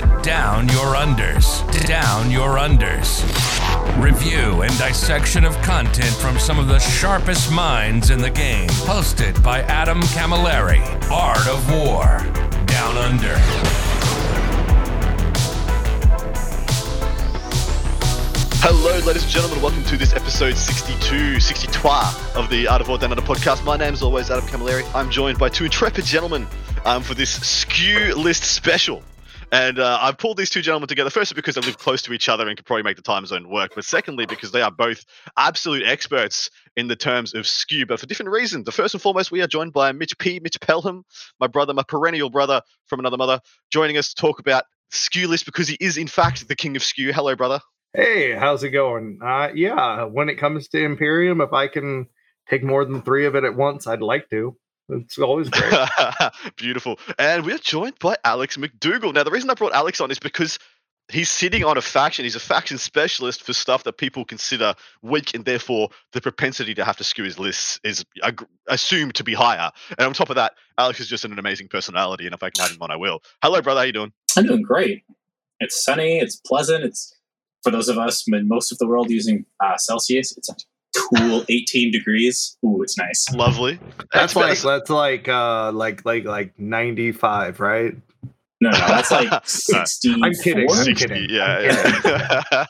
to Down Your Unders. Down Your Unders. Review and dissection of content from some of the sharpest minds in the game. Hosted by Adam Camilleri. Art of War. Down Under. Hello, ladies and gentlemen. Welcome to this episode 62, 62 of the Art of War Down Under podcast. My name is always Adam Camilleri. I'm joined by two intrepid gentlemen um, for this skew list special. And uh, I've pulled these two gentlemen together, firstly because they live close to each other and can probably make the time zone work, but secondly because they are both absolute experts in the terms of skew, but for different reasons. The first and foremost, we are joined by Mitch P. Mitch Pelham, my brother, my perennial brother from another mother, joining us to talk about skew list because he is, in fact, the king of skew. Hello, brother. Hey, how's it going? Uh, yeah, when it comes to Imperium, if I can take more than three of it at once, I'd like to. It's always great. Beautiful. And we're joined by Alex McDougall. Now, the reason I brought Alex on is because he's sitting on a faction. He's a faction specialist for stuff that people consider weak, and therefore the propensity to have to skew his lists is ag- assumed to be higher. And on top of that, Alex is just an amazing personality, and if I can have him on, I will. Hello, brother. How you doing? I'm doing great. It's sunny. It's pleasant. It's for those of us in most of the world using uh, Celsius. It's a cool 18 degrees. Ooh, it's nice. Lovely. That's like best- that's like uh like like like ninety five, right? No, no, that's like 64. I'm kidding. I'm 60, kidding. Yeah. yeah.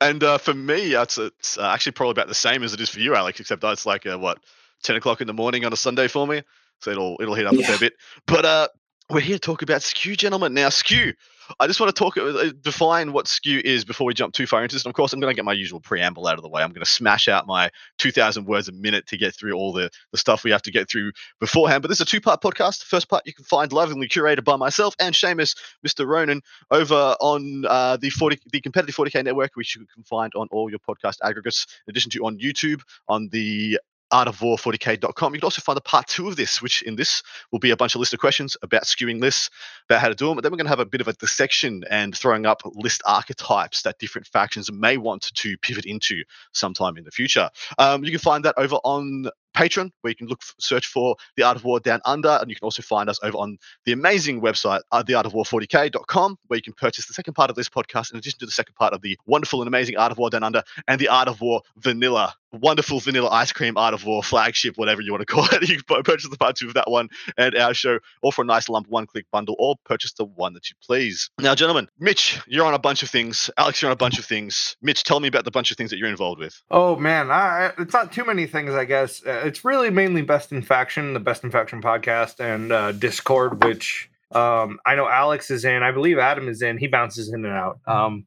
and uh, for me, it's, it's uh, actually probably about the same as it is for you, Alex, except it's like uh, what ten o'clock in the morning on a Sunday for me, so it'll it'll heat up a fair bit. But uh, we're here to talk about skew, gentlemen. Now, skew. I just want to talk, uh, define what skew is before we jump too far into this. And of course, I'm going to get my usual preamble out of the way. I'm going to smash out my 2,000 words a minute to get through all the, the stuff we have to get through beforehand. But this is a two part podcast. The first part you can find lovingly curated by myself and Seamus, Mr. Ronan, over on uh, the 40, the competitive 40k network, which you can find on all your podcast aggregates, in addition to on YouTube, on the artofwar40k.com. You can also find the part two of this, which in this will be a bunch of list of questions about skewing lists, about how to do them. But then we're going to have a bit of a dissection and throwing up list archetypes that different factions may want to pivot into sometime in the future. Um, you can find that over on Patreon, where you can look search for the Art of War Down Under, and you can also find us over on the amazing website, uh, theartofwar40k.com, where you can purchase the second part of this podcast, in addition to the second part of the wonderful and amazing Art of War Down Under and the Art of War Vanilla, wonderful vanilla ice cream Art of War flagship, whatever you want to call it. You can purchase the part two of that one and our show, all for a nice lump one-click bundle, or purchase the one that you please. Now, gentlemen, Mitch, you're on a bunch of things. Alex, you're on a bunch of things. Mitch, tell me about the bunch of things that you're involved with. Oh man, I- it's not too many things, I guess. Uh, it's really mainly Best in Faction, the Best in Faction podcast, and uh, Discord, which um, I know Alex is in. I believe Adam is in. He bounces in and out. Um,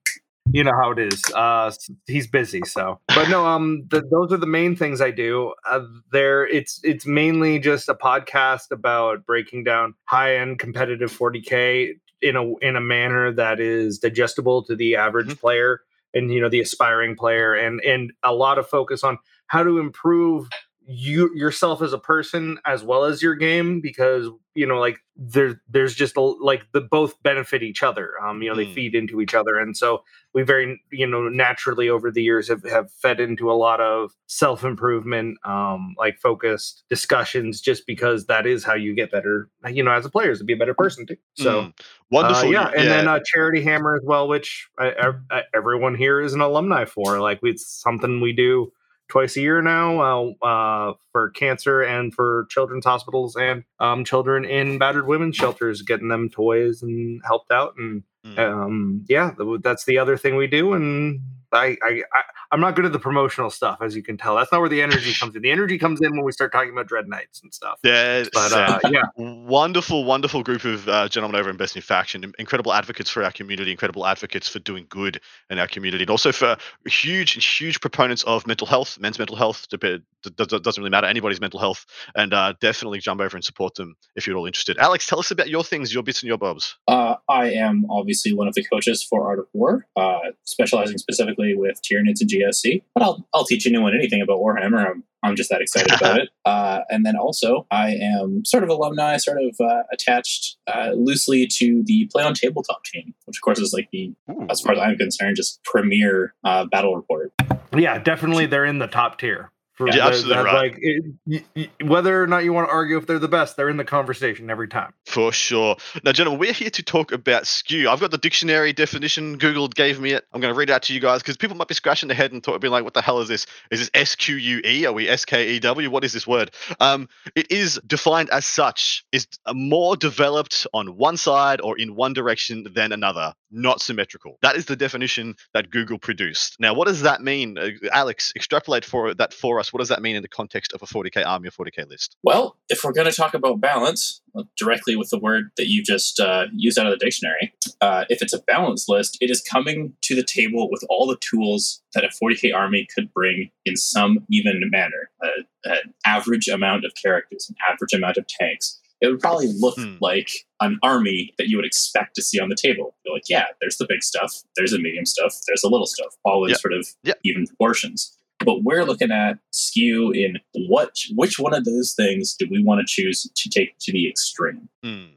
you know how it is. Uh, he's busy, so. But no, um, the, those are the main things I do. Uh, there, it's it's mainly just a podcast about breaking down high end competitive 40k in a in a manner that is digestible to the average player and you know the aspiring player and and a lot of focus on how to improve you yourself as a person as well as your game because you know like there there's just a, like the both benefit each other um you know they Mm. feed into each other and so we very you know naturally over the years have, have fed into a lot of self improvement um like focused discussions just because that is how you get better you know as a player is to be a better person too so Mm. wonderful. uh, yeah, and then uh, Charity Hammer as well, which I, I, I- everyone here is an alumni for. Like it's something we do twice a year now uh, uh, for cancer and for children's hospitals and um, children in battered women's shelters, getting them toys and helped out. And Mm. um, yeah, that's the other thing we do. And I, I, I, I'm not good at the promotional stuff, as you can tell. That's not where the energy comes in. The energy comes in when we start talking about Dread Knights and stuff. yeah, But uh, yeah, wonderful, wonderful group of uh, gentlemen over in Best in Faction. Incredible advocates for our community, incredible advocates for doing good in our community, and also for huge, huge proponents of mental health, men's mental health. dep- d- d- Doesn't really matter anybody's mental health, and uh, definitely jump over and support them if you're all interested. Alex, tell us about your things, your bits and your bobs. Uh, I am obviously one of the coaches for Art of War, uh, specializing specifically with Tyranids and GSC. But I'll, I'll teach anyone anything about Warhammer. I'm, I'm just that excited about it. Uh, and then also, I am sort of alumni, sort of uh, attached uh, loosely to the Play on Tabletop team, which of course is like the, Ooh. as far as I'm concerned, just premier uh, battle report. yeah, definitely they're in the top tier For Yeah, absolutely right. Like it, whether or not you want to argue if they're the best, they're in the conversation every time. For sure. Now, gentlemen, we're here to talk about skew. I've got the dictionary definition. Google gave me it. I'm going to read it out to you guys because people might be scratching their head and talk, being like, "What the hell is this? Is this S Q U E? Are we S K E W? What is this word?" Um, it is defined as such: is more developed on one side or in one direction than another, not symmetrical. That is the definition that Google produced. Now, what does that mean, uh, Alex? Extrapolate for that for us. What does that mean in the context of a 40k army or 40k list? Well, if we're going to talk about balance uh, directly with the word that you just uh, used out of the dictionary, uh, if it's a balance list, it is coming to the table with all the tools that a 40k army could bring in some even manner. Uh, an average amount of characters, an average amount of tanks. It would probably look Hmm. like an army that you would expect to see on the table. You're like, yeah, there's the big stuff, there's the medium stuff, there's the little stuff, all in Yeah. sort of Yeah. even proportions but we're looking at skew in what which one of those things do we want to choose to take to the extreme Mm,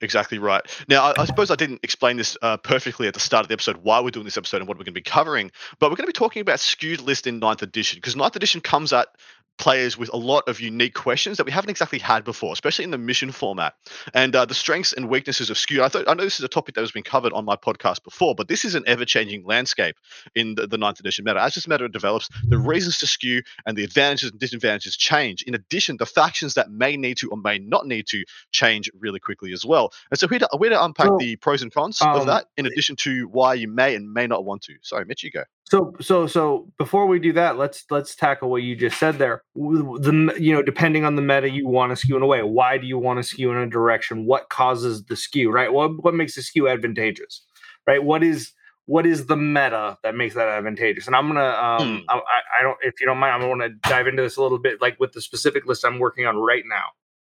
exactly right. Now, I, I suppose I didn't explain this uh, perfectly at the start of the episode, why we're doing this episode and what we're going to be covering, but we're going to be talking about skewed list in ninth edition because ninth edition comes at players with a lot of unique questions that we haven't exactly had before, especially in the mission format. And uh, the strengths and weaknesses of skew. I thought I know this is a topic that has been covered on my podcast before, but this is an ever-changing landscape in the, the ninth edition meta. As this meta develops, the reasons to skew and the advantages and disadvantages change. In addition, the factions that may need to or may not need to change really quickly as well. And so we're to, we're to unpack So, the pros and cons of um, that, in addition to why you may and may not want to. Sorry, Mitch, you go. So so so before we do that, let's let's tackle what you just said there. The you know depending on the meta, you want to skew in a way. Why do you want to skew in a direction? What causes the skew? Right. What what makes the skew advantageous? Right. What is what is the meta that makes that advantageous? And I'm gonna um Hmm. I, I- don't if you don't mind, I'm gonna dive into this a little bit, like with the specific list I'm working on right now.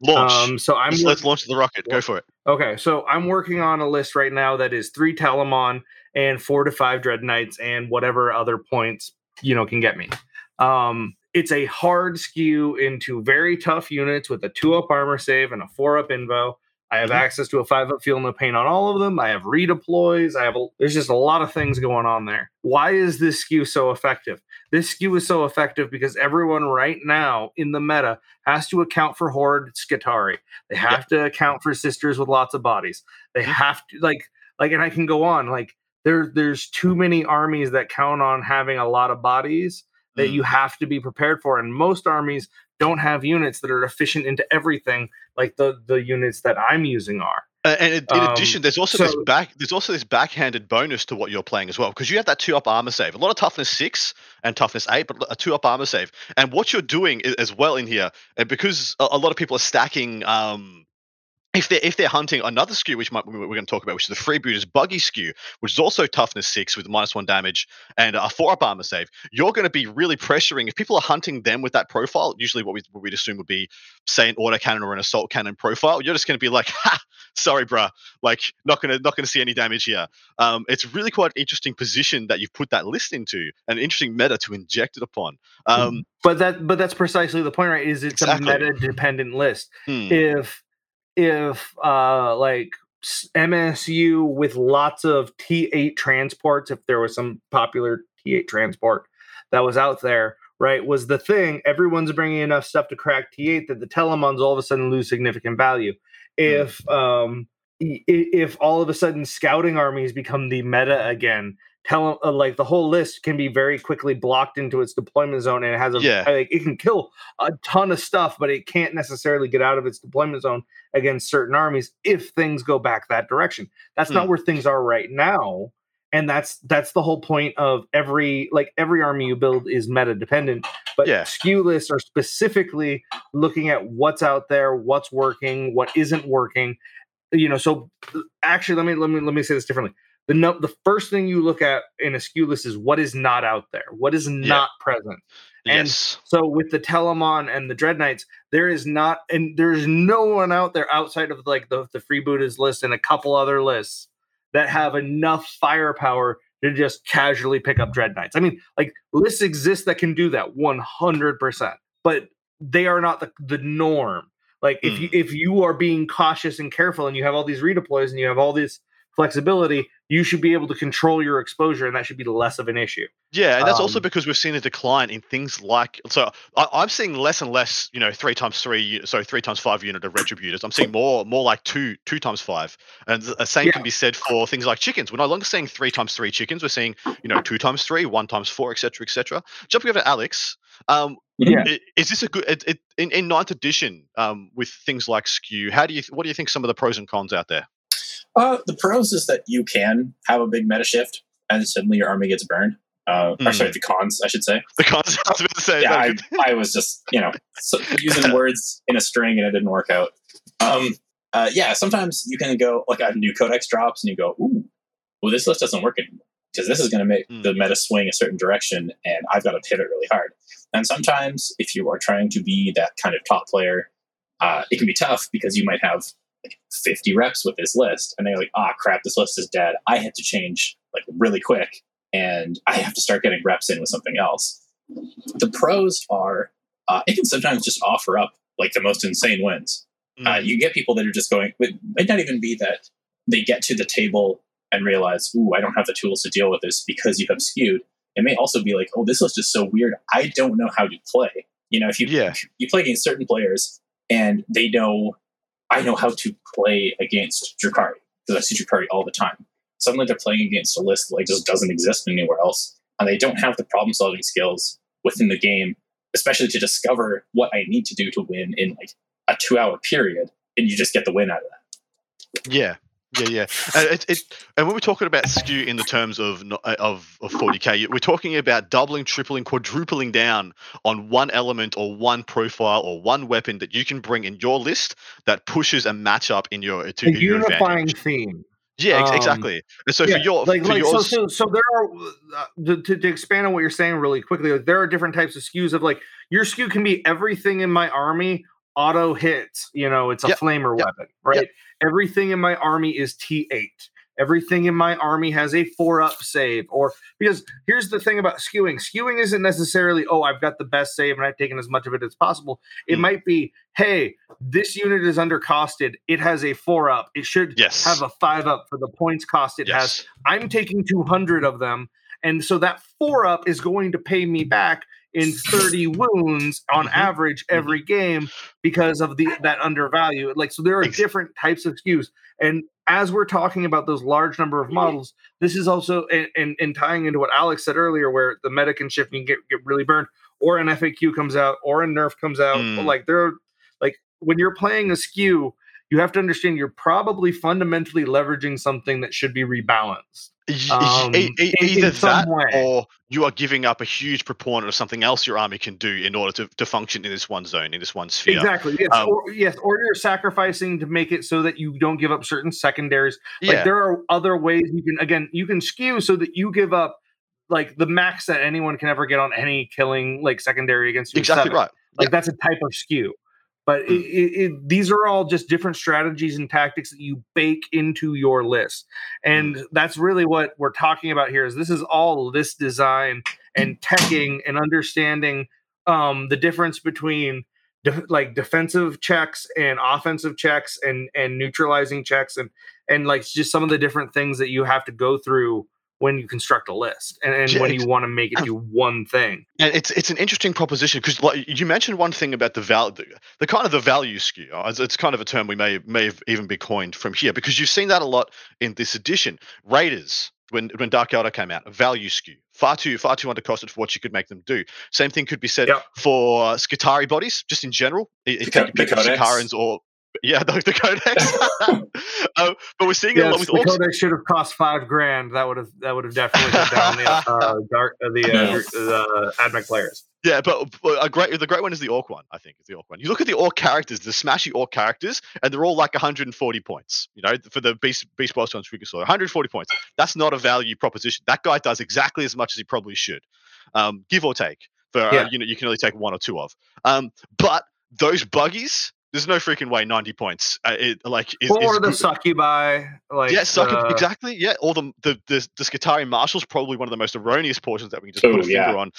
Launch. Um, so I'm let's, work- let's launch the rocket. Go for it. Okay, so I'm working on a list right now that is three Telemon and four to five Dread Knights and whatever other points you know can get me. Um, it's a hard skew into very tough units with a two up armor save and a four up invo. I have Mhm. access to a five up feel no pain on all of them. I have redeploys. I have a, there's just a lot of things going on there. Why is this skew so effective? This skew is so effective because everyone right now in the meta has to account for Horde Skitarii. They have to account for sisters with lots of bodies. They Mhm. have to like like and I can go on like there there's too many armies that count on having a lot of bodies that Mm. you have to be prepared for and most armies don't have units that are efficient into everything like the the units that I'm using are. Uh, and in, Um, addition, there's also this back. There's also this backhanded bonus to what you're playing as well, because you have that two up armor save. A lot of toughness six and toughness eight, but a two up armor save. And what you're doing i- as well in here, and because a, a lot of people are stacking. Um, if they're if they're hunting another skew, which might, we- we're going to talk about, which is the freebooters buggy skew, which is also toughness six with minus one damage and a four up armor save, you're going to be really pressuring. If people are hunting them with that profile, usually what we what we'd assume would be say an autocannon or an assault cannon profile, you're just going to be like, ha, sorry, bruh, like not gonna not gonna see any damage here. Um, it's really quite an interesting position that you've put that list into, an interesting meta to inject it upon. Um, But that but that's precisely the point, right? Is it's Exactly. a meta dependent list. hmm, if if uh like MSU with lots of T8 transports, if there was some popular T8 transport that was out there, right, was the thing. Everyone's bringing enough stuff to crack T8 that the Telemons all of a sudden lose significant value. If um if all of a sudden scouting armies become the meta again, tele, uh, like the whole list can be very quickly blocked into its deployment zone, and it has a Yeah. like it can kill a ton of stuff, but it can't necessarily get out of its deployment zone against certain armies if things go back that direction. That's not Hmm. where things are right now. And that's that's the whole point of every like every army you build is meta dependent, but Yeah. skew lists are specifically looking at what's out there, what's working, what isn't working. You know, so uh, actually let me let me let me say this differently. The no, the first thing you look at in a skew list is what is not out there, what is not present. and- yes, So with the Telemon and the Dread Knights, there is not, and there's no one out there outside of like the the freebooters list and a couple other lists that have enough firepower to just casually pick up Dread Knights. I mean, like lists exist that can do that 100, percent but they are not the the norm. Like if you hmm. if you are being cautious and careful, and you have all these redeploys and you have all this flexibility, you should be able to control your exposure, and that should be less of an issue. Yeah, and that's also Um, because we've seen a decline in things like so. I, I'm seeing less and less, you know, three times three, so three times five unit of retributors. I'm seeing more, more like two, two times five, and the same Yeah. can be said for things like chickens. We're no longer seeing three times three chickens. We're seeing, you know, two times three, one times four, etc., etc. Jumping over to Alex, um, Yeah. is this a good it, it, in, in ninth edition um, with things like skew? How do you what do you think some of the pros and cons out there? Uh, the pros is that you can have a big meta shift and suddenly your army gets burned. Uh, Or Mm. sorry, the cons, I should say. The cons, I was about to say, Yeah, I, I was just, you know, so, using words in a string and it didn't work out. Um, uh, yeah, sometimes you can go, like a new codex drops and you go, ooh, well, this list doesn't work anymore because this is going to make Mm. the meta swing a certain direction and I've got to pivot really hard. And sometimes if you are trying to be that kind of top player, uh, it can be tough because you might have like 50 reps with this list and they're like, ah, crap, this list is dead. I had to change like really quick and I have to start getting reps in with something else. The pros are uh, it can sometimes just offer up like the most insane wins. Uh, Mm. you get people that are just going, it might not even be that they get to the table and realize, ooh, I don't have the tools to deal with this because you have skewed. It may also be like, oh, this list is so weird. I don't know how to play. You know, if you Yeah. you play against certain players and they know, I know how to play against Drukhari because I see Drukhari all the time. Suddenly they're playing against a list that like just doesn't exist anywhere else, and they don't have the problem solving skills within the game, especially to discover what I need to do to win in like a two hour period, and you just get the win out of that. Yeah, yeah, yeah. And it, it, and when we're talking about skew in the terms of uh, of of 40k, we're talking about doubling, tripling, quadrupling down on one element or one profile or one weapon that you can bring in your list that pushes a matchup in your to A your unifying theme. Yeah, ex- um, exactly. And so for Yeah, your like for like so, yours, so so there are uh, to, to, to expand on what you're saying really quickly like, there are different types of skews of like your skew can be everything in my army auto hits you know it's a Yep, flamer yep, weapon right everything in my army is t8 everything in my army has a four up save or because here's the thing about skewing. Skewing isn't necessarily oh i've got the best save and i've taken as much of it as possible. It Mm. might be hey this unit is undercosted. It has a four up. It should yes, have a five up for the points cost it has. I'm taking 200 of them. And so that four up is going to pay me back in 30 wounds on Mhm, average every game because of the that undervalue. Like so there are different types of skews. And as we're talking about those large number of models, this is also and, and, and tying into what Alex said earlier, where the meta can shift and get, get really burned, or an FAQ comes out, or a nerf comes out. Mm. Like there are like when you're playing a skew, you have to understand you're probably fundamentally leveraging something that should be rebalanced. Um, either that way. or you are giving up a huge proponent of something else your army can do in order to, to function in this one zone, in this one sphere. Exactly. Yes. Um, or, yes. Or you're sacrificing to make it so that you don't give up certain secondaries. Yeah, there are other ways you can again you can skew so that you give up like the max that anyone can ever get on any killing like secondary against you. exactly right. Like that's a type of skew. But it, Mm. it, it, these are all just different strategies and tactics that you bake into your list, and Mm. that's really what we're talking about here. Is this is all list design and teching and understanding um, the difference between de- like defensive checks and offensive checks and and neutralizing checks and and like just some of the different things that you have to go through when you construct a list and, and Yeah, when you want to make it do one thing. And it's it's an interesting proposition because like you mentioned one thing about the val the, the kind of the value skew. uh, It's, it's kind of a term we may may have even be coined from here because you've seen that a lot in this edition. Raiders when when Dark Eldar came out, value skew far too far too undercosted for what you could make them do. Same thing could be said Yep. for uh, Skitarii bodies, just in general. i- If The you co- pick the up codex. Or yeah, the, the codex. uh, but we're seeing it a lot Yes, with the orcs. codex should have cost five grand. That would have that would have definitely cut down the uh, dark uh, the uh, Yeah. the AdMech players. Yeah, but, but a great the great one is the orc one. I think is the orc one. You look at the orc characters, the smashy orc characters, and they're all like 140 points. You know, for the beast beast boss on Squigosaur, 140 points. That's not a value proposition. That guy does exactly as much as he probably should, um, give or take. For uh, Yeah. you know, you can only take one or two of. Um, but those buggies, there's no freaking way 90 points. Uh, it, like is, or is the good- succubi, like yeah, suck uh, exactly. Yeah, or the the the, the Skitarii Marshal's probably one of the most erroneous portions that we can just put a finger yeah. on.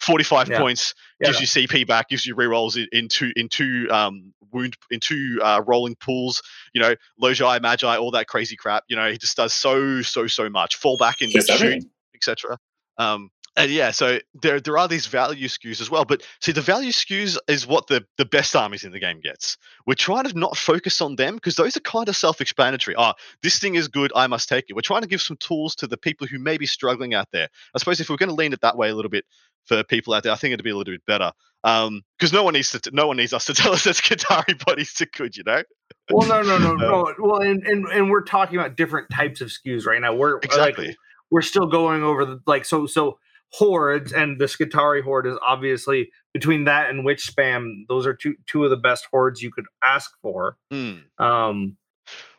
45 Yeah. points Yeah. gives you CP back, gives you rerolls in, in two in two um wound in two uh, rolling pools. You know, Lojai, Magi, all that crazy crap. You know, he just does so so so much. Fall back in Just shoot, everything. etc. Um, and yeah, so there there are these value skews as well. But see, the value skews is what the the best armies in the game gets. We're trying to not focus on them because those are kind of self-explanatory. Ah, this thing is good, I must take it. We're trying to give some tools to the people who may be struggling out there. I suppose if we're going to lean it that way a little bit for people out there, I think it'd be a little bit better. Um, because no one needs to, no one needs us to tell us that Skitarii bodies are good, you know. Well, no, no, no, no. Well, and, and and we're talking about different types of skews right now. We're Exactly. like we're still going over the like so so hordes and the Skitarii horde is obviously between that and witch spam. Those are two two of the best hordes you could ask for. Hmm. Um,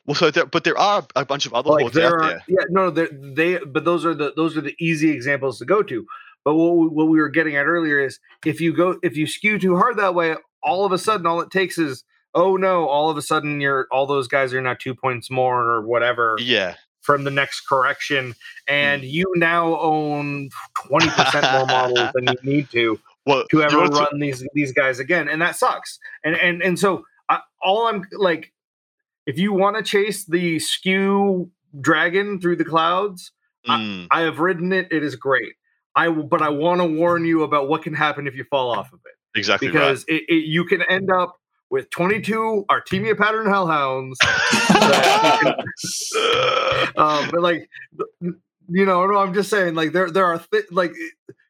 Well, so there, but there are a bunch of other like hordes there out are there. yeah no they they but those are the those are the easy examples to go to. But what we, what we were getting at earlier is if you go if you skew too hard that way, all of a sudden all it takes is oh no, all of a sudden you're all those guys are now two points more or whatever Yeah, from the next correction, and Hmm. you now own twenty percent more models than you need to well, to ever run these these guys again, and that sucks. And and and so I, all I'm like, if you want to chase the skew dragon through the clouds, Mm, I have ridden it. It is great. I but I want to warn you about what can happen if you fall off of it exactly right. because it, it, you can end up with 22 Artemia pattern hellhounds. um, but like, you know, no, I'm just saying, like there there are th- like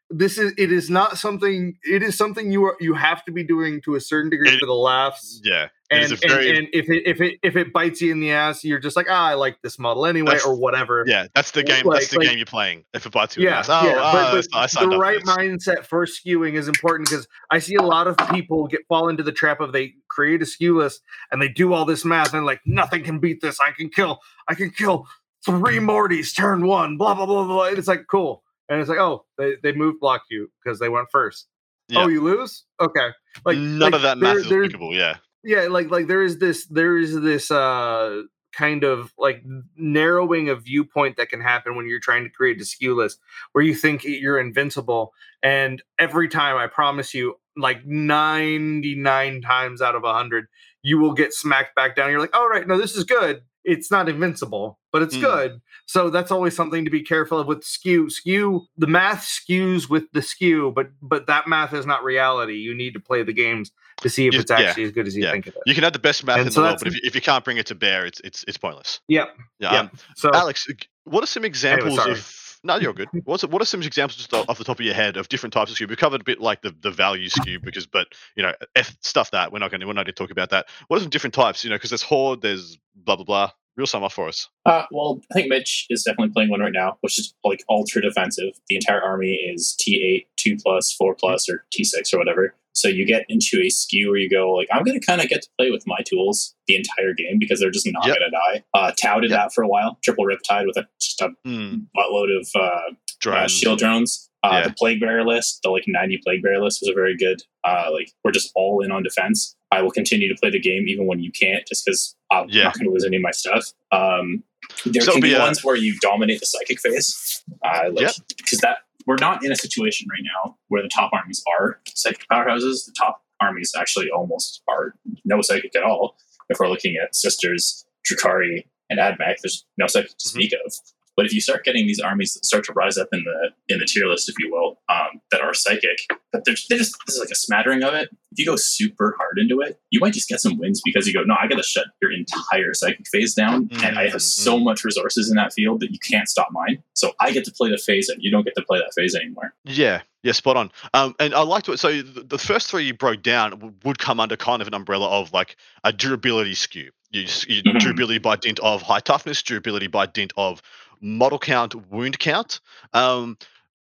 this is it is not something. It is something you are you have to be doing to a certain degree It- for the laughs. yeah, And, very- and, and if it if it if it bites you in the ass, you're just like ah, I like this model anyway, or whatever. yeah. That's the game. like- that's the like- game you're playing. If it bites you, in the Yeah, ass. oh, yeah, ah, but, I but the right mindset for skewing is important because I see a lot of people get fall into the trap of they create a skew list and they do all this math and like nothing can beat this. I can kill, I can kill three Mortys turn one, blah blah blah blah. And it's like cool, and it's like oh they they move block you because they went first. Yeah. Oh, you lose? Okay, like None like, of that math is applicable. Yeah, yeah like like there is this there is this uh kind of like narrowing a viewpoint that can happen when you're trying to create a skew list where you think you're invincible and every time i promise you like 99 times out of 100 you will get smacked back down. You're like all right no this is good it's not invincible but it's Mm. good so that's always something to be careful of with skew skew the math skews with the skew but but that math is not reality you need to play the games to see if You- it's yeah, actually as good as you yeah. think it is you can have the best math And in so the world, but if you, if you can't bring it to bear, it's it's it's pointless. Yep. Yeah. Yeah. Um, So Alex, what are some examples sorry. of? No, you're good. What's what are some examples just off the top of your head of different types of skew? We covered a bit like the, the value skew because, but you know, F stuff that we're not going to we're not going to talk about that. What are some different types? You know, because there's horde, there's blah blah blah. Real sum up for us. Uh, well, I think Mitch is definitely playing one right now, which is like ultra defensive. The entire army is T8, 2 plus, 4 plus, or T6 or whatever. So you get into a skew where you go, like, I'm going to kind of get to play with my tools the entire game because they're just not Yep. going to die. Uh, Tau did Yep. that for a while. Triple Riptide with a, just a Hmm. buttload of uh, uh, shield drones. Uh, Yeah. The plague bearer list, the like 90 plague bearer list was a very good. Uh, like we're just all in on defense. I will continue to play the game even when you can't, just because I'm Yeah. not going to lose any of my stuff. Um, there So can be be a- ones where you dominate the psychic phase, uh, like Yep. because that we're not in a situation right now where the top armies are psychic powerhouses. The top armies actually almost are no psychic at all. If we're looking at sisters, Drukhari, and Admech, there's no psychic to Mhm. speak of. But if you start getting these armies that start to rise up in the in the tier list, if you will, um, that are psychic, but they're, they're just this is like a smattering of it. If you go super hard into it, you might just get some wins because you go, no, I got to shut your entire psychic phase down, and I have so much resources in that field that you can't stop mine. So I get to play the phase, and you don't get to play that phase anymore. Yeah, yeah, spot on. Um, and I liked what. So the, first three you broke down would come under kind of an umbrella of like a durability skew. You, you Mhm. durability by dint of high toughness, durability by dint of model count, wound count. Um,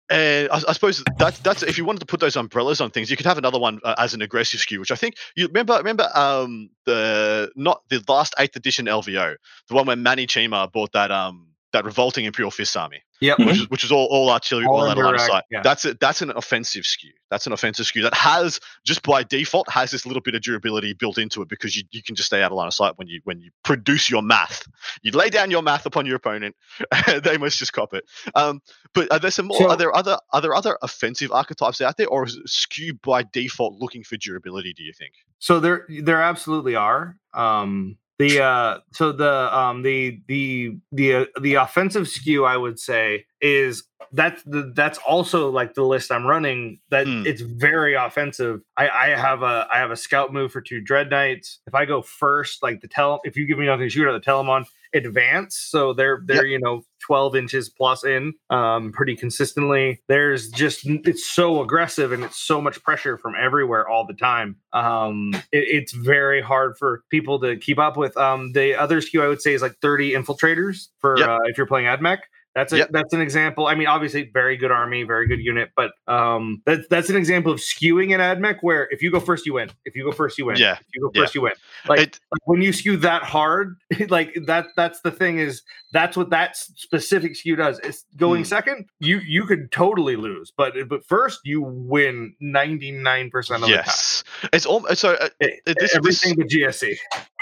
and I, I suppose that's that's if you wanted to put those umbrellas on things, you could have another one uh, as an aggressive skew, which I think you remember. Remember um, the not the last eighth edition LVO, the one where Mani Cheema bought that um that revolting Imperial Fist army. Yep. which is which is all, all artillery, All all, out of line of sight. yeah. That's it. That's an offensive skew. That's an offensive skew that has just by default has this little bit of durability built into it because you, you can just stay out of line of sight when you when you produce your math. You lay down your math upon your opponent, they must just cop it. Um, but are there some more? So- are there other are there other offensive archetypes out there, or is it skew by default looking for durability? Do you think? So there there absolutely are. Um the uh so the um the the the uh, the offensive skew I would say is that's the that's also like the list I'm running that Hmm. it's very offensive. I I have a I have a scout move for two dread knights. If I go first like the tell if you give me nothing to shoot at the Telemon advance so they're they're you know 12 inches plus in um pretty consistently. There's just it's so aggressive and it's so much pressure from everywhere all the time. Um it, it's very hard for people to keep up with. Um the other skew i would say is like 30 infiltrators for Yep. uh, if you're playing admech that's a, Yep. that's an example. I mean, obviously, very good army, very good unit, but um, that's that's an example of skewing an admech where if you go first, you win. If you go first, you win. Yeah. If you go Yeah. first, you win. Like It- like when you skew that hard like that that's the thing is that's what that specific skew does it's going Hmm. second you you could totally lose but but first you win 99% of yes, it's almost so. Uh, the time it- this- everything but gsc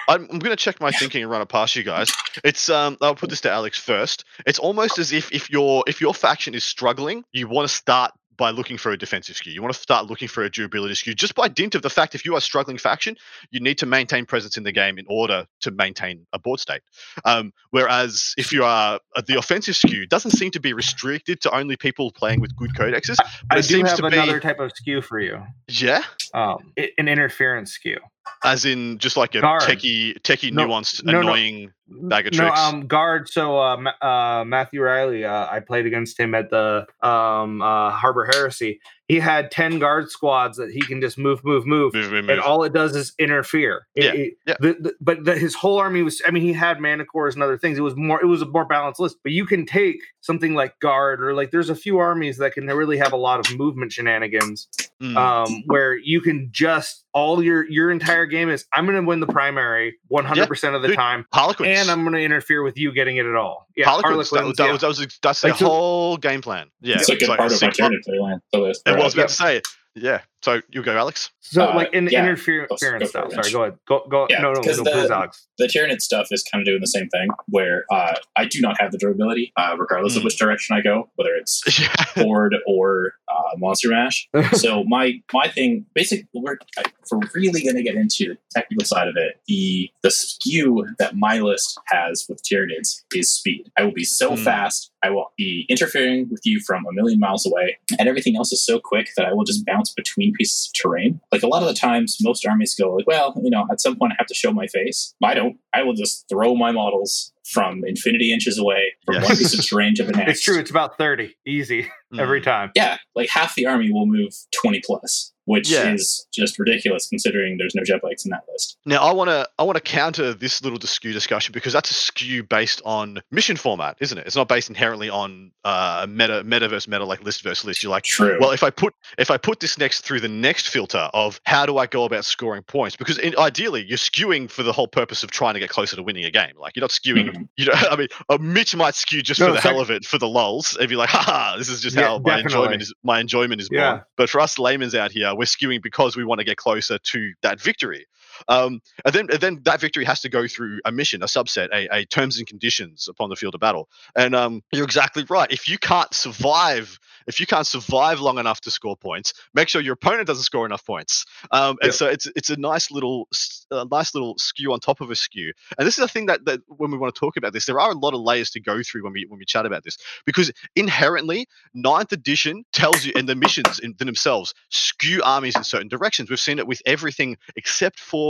I'm, I'm going to check my thinking and run it past you guys. It's um, I'll put this to Alex first. It's almost as if if your if your faction is struggling, you want to start by looking for a defensive skew. You want to start looking for a durability skew just by dint of the fact if you are a struggling faction, you need to maintain presence in the game in order to maintain a board state. Um, whereas if you are uh, the offensive skew, doesn't seem to be restricted to only people playing with good codexes. But i it do seems have to be another type of skew for you yeah, um an interference skew as in just like a Guard. techie, techie, No, nuanced, no, no. annoying bag of no, tricks. um, guard. So, uh, uh, Matthew Riley, uh, I played against him at the um, uh, Harbor Heresy. He had ten guard squads that he can just move, move, move, Move, move, and move. all it does is interfere. It- Yeah, it- yeah. the- the- but the, his whole army was. I mean, he had Manticores and other things. It was more. It was a more balanced list. But you can take something like guard or like there's a few armies that can really have a lot of movement shenanigans Mm. um, where you can just all your your entire game is I'm going to win the primary 100 percent of the dude, time, Harlequins. And I'm going to interfere with you getting it at all. Yeah, Harlequins. That, Harlequins, that yeah. was, that was that's the Like, so- whole game plan. Yeah, It's a good like part of my six months- Tyranid playland. The list. It was about to say. Yeah. So you go, Alex. so uh, like in yeah. interference Go- go stuff. it, Sorry, go ahead. Go go. Yeah, no, no, no, 'cause the- please, Alex. the Tyranid stuff is kind of doing the same thing, where uh, I do not have the durability, uh, regardless of Mm. which direction I go, whether it's board or uh, monster mash. so my my thing, basically, we're if we're really going to get into the technical side of it. The the skew that my list has with Tyranids is speed. I will be so Hmm. fast. I will be interfering with you from a million miles away, and everything else is so quick that I will just bounce between pieces of terrain. Like a lot of the times, most armies go like, "Well, you know, at some point I have to show my face." I don't. I will just throw my models from infinity inches away from Yes. one piece of terrain to the next. It's true. It's about thirty, easy Mm. every time. Yeah, like half the army will move 20 plus, which Yeah. is just ridiculous considering there's no jet bikes in that list. Now I want to I want to counter this little skew discussion because that's a skew based on mission format, isn't it? It's not based inherently on uh, meta meta versus meta like list versus list. You're like, True. well, if I put if I put this next through the next filter of how do I go about scoring points? Because in, ideally you're skewing for the whole purpose of trying to get closer to winning a game. Like you're not skewing. Mhm. You know, I mean, uh, Mitch might skew just No, for the it's like- hell of it, for the lulls, and be like, ha, this is just Yeah, how my definitely. enjoyment is. My enjoyment is born. But for us layman's out here, we're skewing because we want to get closer to that victory. Um, and then, and then that victory has to go through a mission, a subset, a, a terms and conditions upon the field of battle. And um, you're exactly right. If you can't survive, if you can't survive long enough to score points, make sure your opponent doesn't score enough points. Um, and Yeah. so it's it's a nice little a nice little skew on top of a skew. And this is a thing that, that when we want to talk about this, there are a lot of layers to go through when we when we chat about this because inherently ninth edition tells you and the missions in themselves skew armies in certain directions we've seen it with everything except for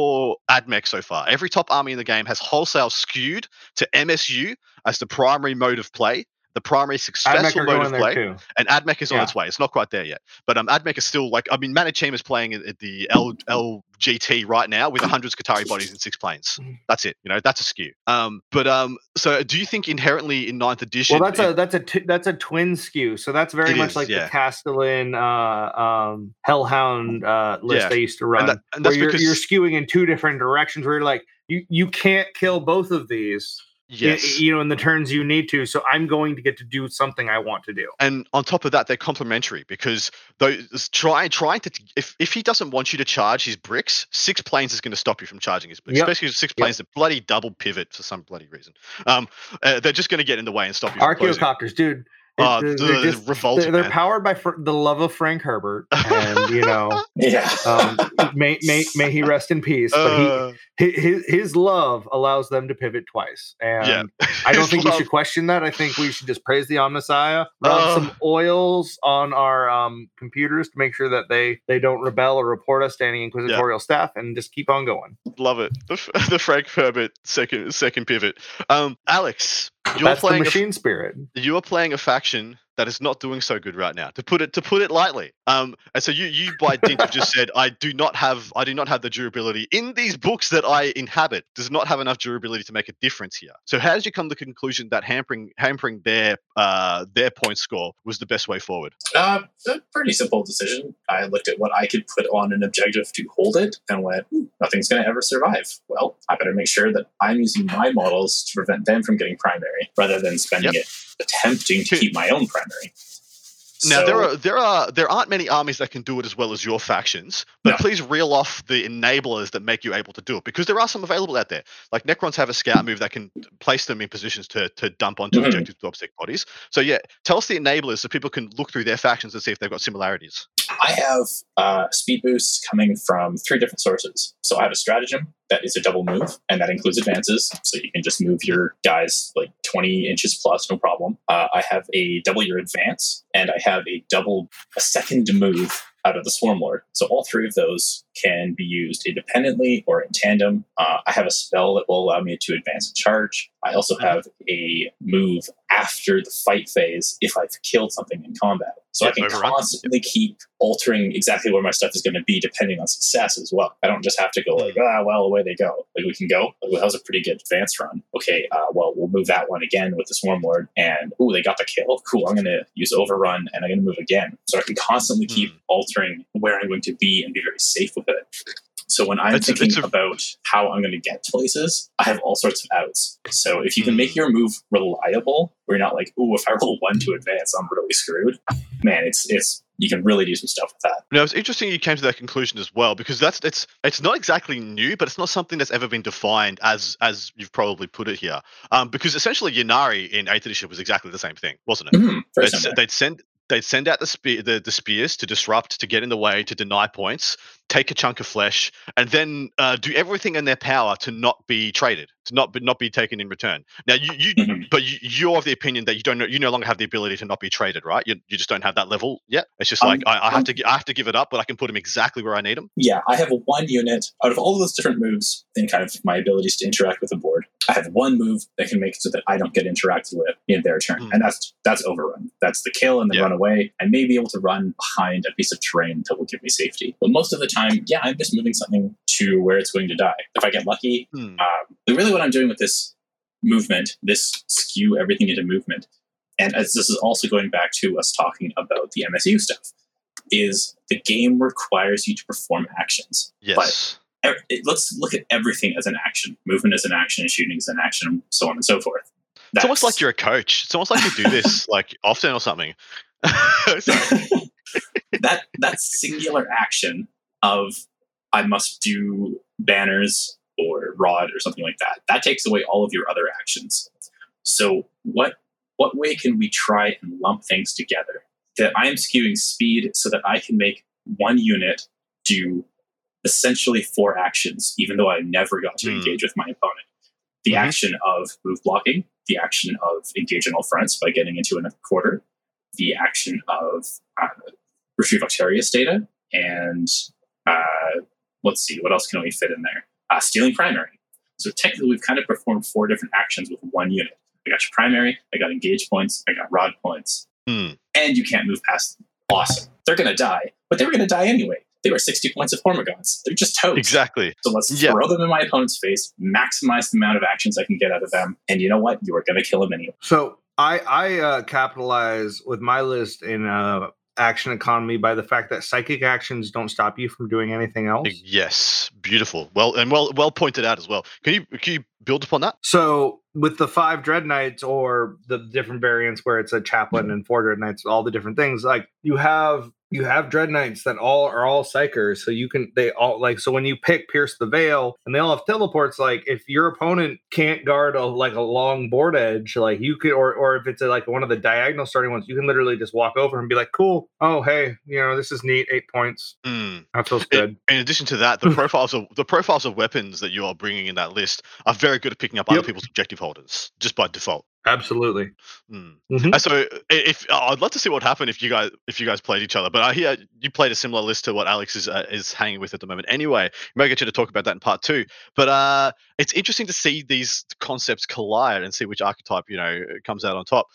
admech so far. Every top army in the game has wholesale skewed to msu as the primary mode of play the primary successful mode of play and admech is on its way it's not quite there yet but um admech is still like i mean Mani Cheema is playing at the L, lgt right now with 100 Skitarii bodies and six planes Mm-hmm. that's it you know that's a skew um but um so do you think inherently in ninth edition Well, that's it- a that's a t- that's a twin skew. So that's very much is, like yeah. the Castellan uh, um, Hellhound uh, list Yeah. I used to run, that- and that's you're, because- you're skewing in two different directions. Where you're like, you you can't kill both of these. Yes. you know, in the turns you need to. So I'm going to get to do something I want to do. and on top of that, they're complementary because those try trying to if if he doesn't want you to charge his bricks, six planes is going to stop you from charging his bricks. Yep. Especially six Yep. planes that bloody double pivot for some bloody reason. Um, uh, they're just going to get in the way and stop you. Archaeopters, dude. It- Oh, they're, they're just- revolting, they're, they're powered by fr- the love of Frank Herbert, and you know, Yeah. um, may, may may he rest in peace. But he, Uh, his his love allows them to pivot twice, and yeah, I don't His think we should question that. I think we should just praise the Omnissiah, Rub Uh. some oils on our um, computers to make sure that they they don't rebel or report us to any inquisitorial staff, and just keep on going. Love it. The, the Frank Herbert second second pivot. Um, Alex, you're That's the playing a, f- machine spirit. you are playing a faction that is not doing so good right now. To put it to put it lightly. Um, and so you you by dint have just said I do not have I do not have the durability in these books that I inhabit. Does not have enough durability to make a difference here. So how did you come to the conclusion that hampering hampering their uh their point score was the best way forward? Uh, a pretty simple decision. I looked at what I could put on an objective to hold it and went, "Hmm, nothing's going to ever survive. Well, I better make sure that I'm using my models to prevent them from getting primary rather than spending it attempting to keep my own primary. Now So- there are there are there aren't many armies that can do it as well as your factions, but No. please reel off the enablers that make you able to do it because there are some available out there. Like Necrons have a scout move that can place them in positions to to dump onto Mhm. objectives to obstacle bodies. So yeah, tell us the enablers so people can look through their factions and see if they've got similarities. I have uh, speed boosts coming from three different sources. So I have a stratagem that is a double move, and that includes advances. So you can just move your guys like 20 inches plus, no problem. Uh, I have a double your advance, and I have a double, a second move out of the Swarm Lord. So all three of those can be used independently or in tandem. Uh, I have a spell that will allow me to advance and charge. I also have a move after the fight phase if I've killed something in combat. So I can constantly keep altering exactly where my stuff is going to be depending on success as well. I don't just have to go like, ah, well, they go. Like we can go. Like, well, that was a pretty good advance run. Okay, uh, well, we'll move that one again with the Swarm Lord, and ooh, they got the kill. Cool. I'm going to use overrun, and I'm going to move again. So I can constantly keep altering where I'm going to be and be very safe with it. So when I'm It's thinking it's a- about how I'm going to get places, I have all sorts of outs. So if you can make Hmm. your move reliable, where you're not like, ooh, if I roll one to advance, I'm really screwed. Man, it's it's you can really do some stuff with that. Now it's interesting you came to that conclusion as well because that's it's it's not exactly new, but it's not something that's ever been defined as as you've probably put it here. Um, because essentially Ynnari in Eighth Edition was exactly the same thing, wasn't it? Mhm, They'd, they'd send they'd send out the, spe- the the spears to disrupt, to get in the way, to deny points, take a chunk of flesh, and then uh, do everything in their power to not be traded, to not be, not be taken in return. Now you, you Mhm. but you, you're of the opinion that you don't know, you no longer have the ability to not be traded, right? You, you just don't have that level yet. It's just Um, like I, I have to I have to give it up, but I can put them exactly where I need them. Yeah, I have one unit out of all of those different moves and kind of my abilities to interact with the board. I have one move that can make it so that I don't get interacted with in their turn, Hmm. and that's that's overrun. That's the kill and the Yeah. run away. I may be able to run behind a piece of terrain that will give me safety, but most of the time, yeah, I'm just moving something to where it's going to die. If I get lucky, Hmm. um, really what I'm doing with this movement, this skew everything into movement, and as this is also going back to us talking about the MSU stuff, is the game requires you to perform actions. Yes. It- Let's look at everything as an action. Movement is an action, shooting is an action, so on and so forth. It's almost like you're a coach. It's almost like you do this like often or something. That that singular action of I must do banners or rod or something like that. That takes away all of your other actions. So what what way can we try and lump things together? That I am skewing speed so that I can make one unit do essentially four actions, even though I never got to Hmm. engage with my opponent. The Mhm. action of move blocking, the action of engage on all fronts by getting into another quarter, the action of uh, retrieve Octarius data, and uh, let's see, what else can we fit in there? Uh, stealing primary. So technically, we've kind of performed four different actions with one unit. I got your primary, I got engage points, I got rod points, Hmm. and you can't move past them. Awesome. They're going to die, but they were going to die anyway. They were 60 points of Hormagaunts. They're just toast. Exactly. So let's Yeah. throw them in my opponent's face, maximize the amount of actions I can get out of them, and you know what? You are going to kill them anyway. So I I uh, capitalize with my list in uh, action economy by the fact that psychic actions don't stop you from doing anything else. Yes, beautiful. Well, and well, well pointed out as well. Can you can you build upon that? So with the five dread knights or the different variants where it's a chaplain mm-hmm. and four dread knights, all the different things, like you have you have dread knights that all are all psykers so you can they all like so when you pick pierce the veil and they all have teleports like if your opponent can't guard a like a long board edge like you could or or if it's a, like one of the diagonal starting ones you can literally just walk over and be like cool. Oh hey you know this is neat. Eight points. Mm. that feels In, good. in addition to that, the profiles of the profiles of weapons that you are bringing in that list are very good at picking up other people's objective holders just by default. Absolutely Mm. Mhm. Uh, So, if uh, I'd love to see what happened if you guys if you guys played each other, but I hear you played a similar list to what Alex is uh, is hanging with at the moment. Anyway, we might get you to talk about that in part two. But uh, it's interesting to see these concepts collide and see which archetype you know comes out on top.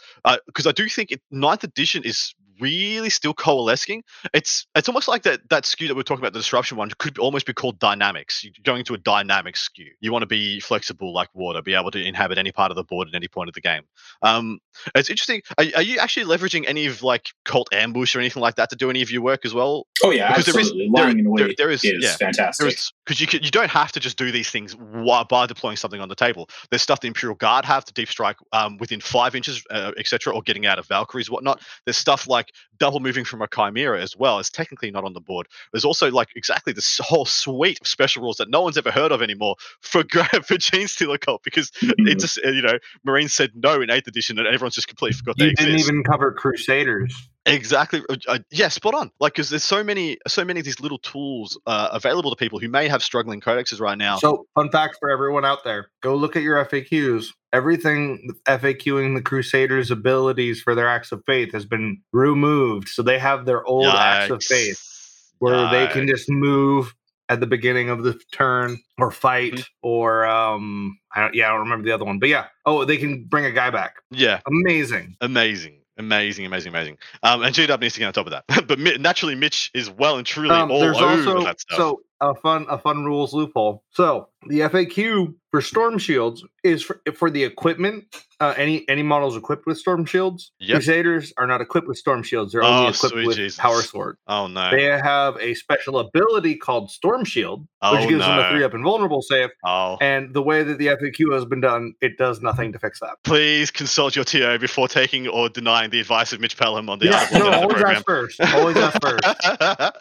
Because I do think it, ninth edition is really still coalescing. It's it's almost like that that skew that we're talking about, the disruption one, could almost be called dynamics. You're going to a dynamic skew. You want to be flexible like water, be able to inhabit any part of the board at any point of the game. Um, it's interesting. Are, are you actually leveraging any of like cult ambush or anything like that to do any of your work as well? Oh yeah, Because There is, there, there, there is, is yeah, fantastic. Because you can, you don't have to just do these things while, by deploying something on the table. There's stuff the Imperial Guard have to deep strike um, within five inches, uh, etc., or getting out of Valkyries, whatnot. There's stuff like double moving from a Chimera as well. It's technically not on the board. There's also like exactly this whole suite of special rules that no one's ever heard of anymore for for Genestealer Cult because Mhm. it's just you know Marines said no in eighth edition and everyone's just completely forgot they didn't exist. even cover crusaders Exactly. uh, Uh, yeah, spot on. Like, because there's so many, so many of these little tools uh, available to people who may have struggling codexes right now. So, fun fact for everyone out there: go look at your FAQs. Everything FAQing the Crusaders' abilities for their acts of faith has been removed, so they have their old acts of faith Yikes. where they can just move at the beginning of the turn or fight Mhm. or um, I don't, yeah, I don't remember the other one, but yeah, oh, they can bring a guy back. Yeah, Amazing. amazing, amazing, amazing, amazing. Um, and G Dub needs to get on top of that. but naturally, Mitch is well and truly Um, all over also that stuff. so a fun a fun rules loophole. So the FAQ for storm shields is for, for the equipment. Uh, any any models equipped with storm shields. Yep. Crusaders are not equipped with storm shields. They're Oh, only equipped with Jesus. power sword. oh no! They have a special ability called Storm Shield, which Oh, gives them a three up invulnerable save. oh, And the way that the FAQ has been done, it does nothing to fix that. please consult your TO before taking or denying the advice of Mitch Pelham on the Yeah, article no, of the always program. ask first. Always ask first.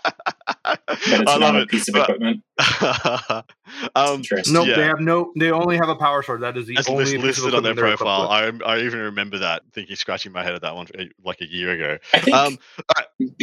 But it's I not love a it. piece of But- equipment. um, No, Yeah. they have no. They only have a power sword. That is the As only lis- listed on their equipment they're equipped profile. I, I even remember that, thinking, scratching my head at that one uh, like a year ago. I think. Um,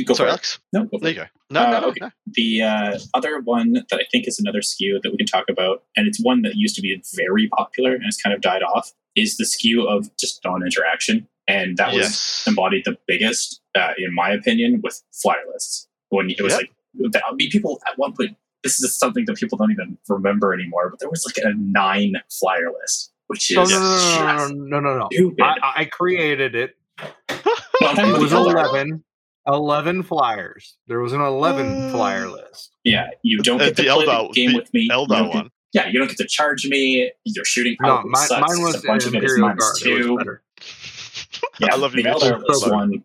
go sorry, for. Alex. No, go There you go. No, Uh, no, no, okay. no. The uh, other one that I think is another skew that we can talk about, and it's one that used to be very popular and has kind of died off, is the skew of just non-interaction, and that was yes. embodied the biggest, uh, in my opinion, with flyer lists. When it was Yep. like, that- I mean, people at one point, this is something that people don't even remember anymore, but there was like a nine flyer list, which is No, no, no, no, just no, no, no, no. stupid. I, I- I created it. No, I'm talking It was the 11, 11 flyers. There was an 11 flyer list. Yeah, you don't Uh, get to the play Eldar- the game the with me. You Eldar don't get- one. Yeah, you don't get to charge me. You're shooting No, out mine, sucks. mine was a bunch of it is minus Guard. Two. Yeah, I love the Mitch. Eldar list one.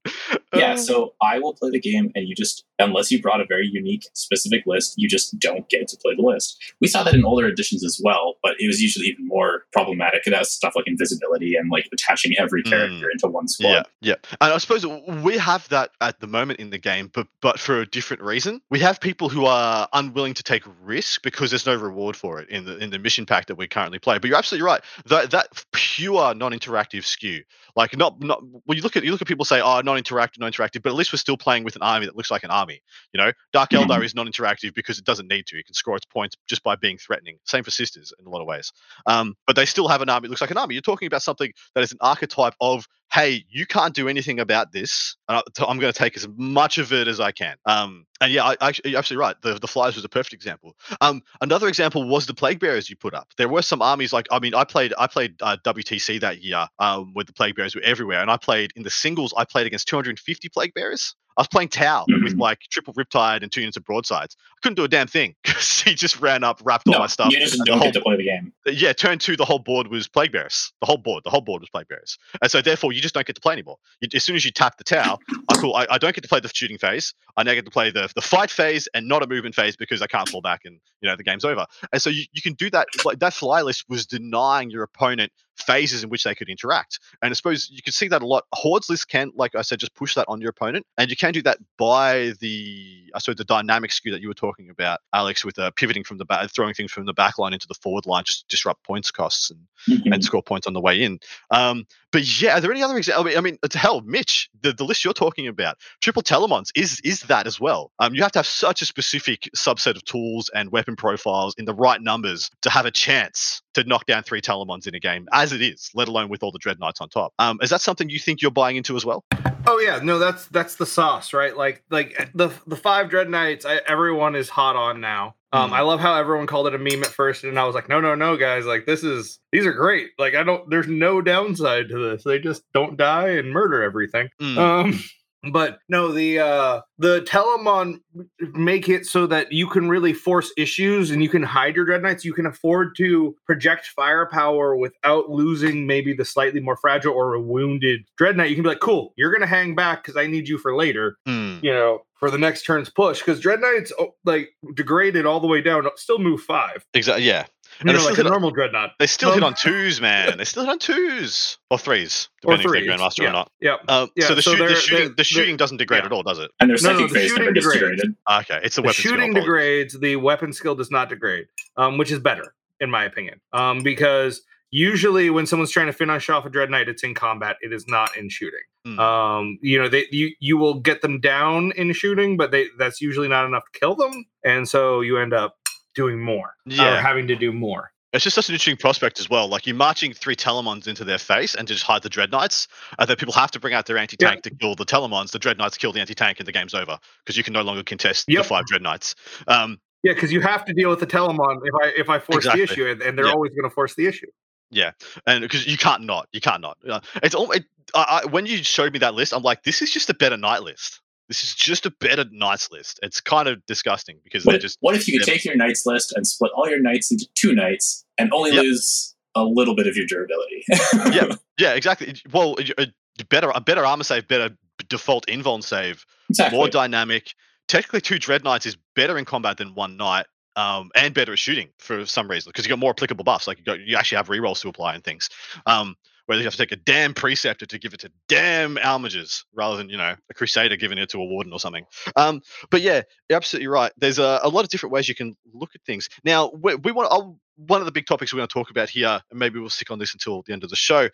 Yeah, Uh, so I will play the game, and you just, unless you brought a very unique, specific list, you just don't get to play the list. We saw that in older editions as well, but it was usually even more problematic. It has stuff like invisibility and like attaching every Mm. character into one squad. Yeah, yeah, and I suppose we have that at the moment in the game, but but for a different reason. We have people who are unwilling to take risk because there's no reward for it in the in the mission pack that we currently play. But you're absolutely right. That that pure non-interactive skew, like not not when you look at you look at people say, oh, non-interactive, non-interactive, but at least we're still playing with an army that looks like an army. You know, Dark Mhm. Eldar is non-interactive because it doesn't need to. It can score its points just by being threatening. Same for Sisters in a lot of ways. Um, but they still have an army It looks like an army. You're talking about something that is an archetype of hey, you can't do anything about this. I'm going to take as much of it as I can. Um, and yeah, I, I, you're absolutely right. The, the Flyers was a perfect example. Um, another example was the Plague Bearers you put up. There were some armies like I mean, I played I played uh, WTC that year um, with the Plague Bearers were everywhere, and I played in the singles. I played against 250 Plague Bearers. I was playing Tau with Mhm. like triple Riptide and two units of broadsides. I couldn't do a damn thing because he just ran up, wrapped all my stuff. you just don't whole get to play the game. yeah, turn two, the whole board was plague bearers. The whole board, the whole board was plague bearers, and so therefore you just don't get to play anymore. You, as soon as you tap the Tau, I cool. I, I don't get to play the shooting phase. I now get to play the the fight phase and not a movement phase because I can't fall back and you know the game's over. And so you, you can do that. Like that fly list was denying your opponent phases in which they could interact. And I suppose you can see that a lot. Hordes list can, like I said, just push that on your opponent, and you can do that by the I suppose the dynamic skew that you were talking about, Alex, with uh, pivoting from the back, throwing things from the back line into the forward line, just to disrupt points costs and, Mhm. and score points on the way in. Um, but yeah, are there any other examples? I mean, to hell, Mitch, the, the list you're talking about, triple telemons is is that as well. Um, you have to have such a specific subset of tools and weapon profiles in the right numbers to have a chance to knock down three telemons in a game, as it is, let alone with all the dread knights on top. Um, is that something you think you're buying into as well? Oh yeah, no, that's that's the sauce, right? Like like the the five Dread Knights, I, everyone is hot on now. Um, Mm. I love how everyone called it a meme at first, and I was like, no, no, no, guys, like this is these are great. Like I don't, there's no downside to this. They just don't die and murder everything. Mm. Um, but no, the uh the Telemon make it so that you can really force issues and you can hide your Dread Knights. You can afford to project firepower without losing maybe the slightly more fragile or a wounded Dread Knight. You can be like, cool, you're gonna hang back because I need you for later, Mm. you know, for the next turn's push. Because Dread Knights oh, like degraded all the way down, still move five. Exactly. Yeah. You And know, it's like still a hit- normal Dreadnought. They still hit Um, on twos, man. They still hit on twos or threes, Or depending if threes. they're grandmaster yeah. or not. Yeah. Um, Yeah, so the, so shoot, the shooting, they're- the they're- shooting doesn't degrade yeah. at all, does it? And their No, no, the phase never shooting gets degrades. degraded. Okay, it's a the weapon skill. shooting apology. degrades the weapon skill does not degrade um, which is better in my opinion um, because usually when someone's trying to finish off a dread knight it's in combat it is not in shooting Mm. um, you know they you, you will get them down in shooting but they that's usually not enough to kill them and so you end up doing more or Yeah. having to do more It's just such an interesting prospect as well. Like you're marching three Telemons into their face and just hide the Dread Knights, and then people have to bring out their anti tank to kill the Telemons. The Dread Knights kill the anti tank, and the game's over because you can no longer contest Yep. the five Dread Knights. Um, yeah because you have to deal with the telemon if i if i force Exactly. the issue and, and they're Yeah. always going to force the issue Yeah, and because you can't not, you can't not. Uh, it's all. It, I, I, when you showed me that list, I'm like, this is just a better night list. This is just a better knights list. It's kind of disgusting because they're just what if you could take your knights list and split all your knights into two knights and only Yep. lose a little bit of your durability? yeah, yeah, exactly. Well, a, a better a better armor save, better default invuln save, exactly. more dynamic. Technically, two Dread Knights is better in combat than one Knight, um, and better at shooting for some reason because you got more applicable buffs. Like you, got, you actually have rerolls to apply and things. Um, where you have to take a damn preceptor to give it to damn Armigers rather than you know a crusader giving it to a warden or something. Um, but yeah, you're absolutely right. There's a, a lot of different ways you can look at things. Now we, we want I'll, one of the big topics we're going to talk about here, and maybe we'll stick on this until the end of the show.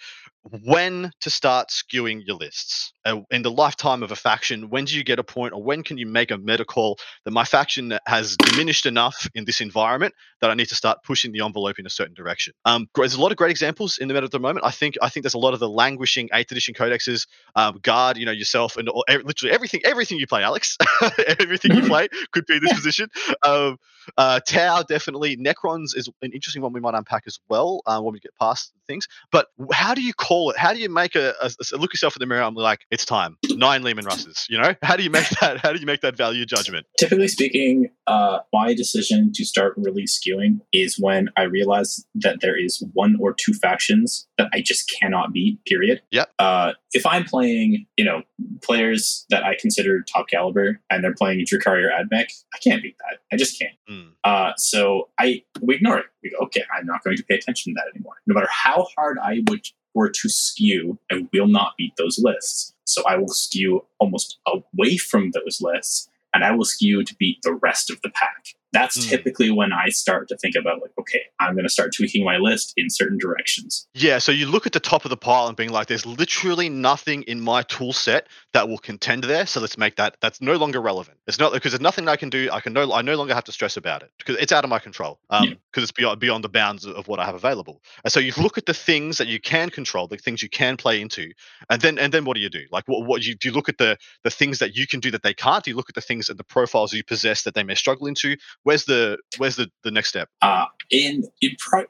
When to start skewing your lists uh, in the lifetime of a faction? When do you get a point, or when can you make a meta call that my faction has diminished enough in this environment that I need to start pushing the envelope in a certain direction? Um, there's a lot of great examples in the meta at the moment. I think I think there's a lot of the languishing eighth edition codexes. Um, guard, you know yourself, and all, literally everything everything you play, Alex. everything you play could be in this position. Um, uh, Tau definitely. Necrons is an interesting one we might unpack as well uh, when we get past things. But how do you call it? How do you make a, a- a- look yourself in the mirror? and be like, it's time. Nine Leman Russes. You know, how do you make that? How do you make that value judgment? Typically speaking, uh, my decision to start really skewing is when I realize that there is one or two factions that I just cannot beat. Period. Yep. Uh, if I'm playing, you know, players that I consider top caliber and they're playing Drukhari or Admech, I can't beat that. I just can't. Mm. Uh, so I we ignore it. We go, okay, I'm not going to pay attention to that anymore. No matter how hard I would were to skew, I will not beat those lists. So I will skew almost away from those lists, and I will skew to beat the rest of the pack. That's Mm. typically when I start to think about like, okay, I'm going to start tweaking my list in certain directions. Yeah, so you look at the top of the pile and being like, "There's literally nothing in my tool set that will contend there." So let's make that that's no longer relevant. It's not because there's nothing I can do. I can no I no longer have to stress about it because it's out of my control. Um, Yeah. because it's beyond beyond the bounds of what I have available. And so you look at the things that you can control, the things you can play into, and then and then what do you do? Like what what you do you look at the the things that you can do that they can't? Do you look at the things and the profiles you possess that they may struggle into? Where's the where's the the next step? Uh, in in, pri-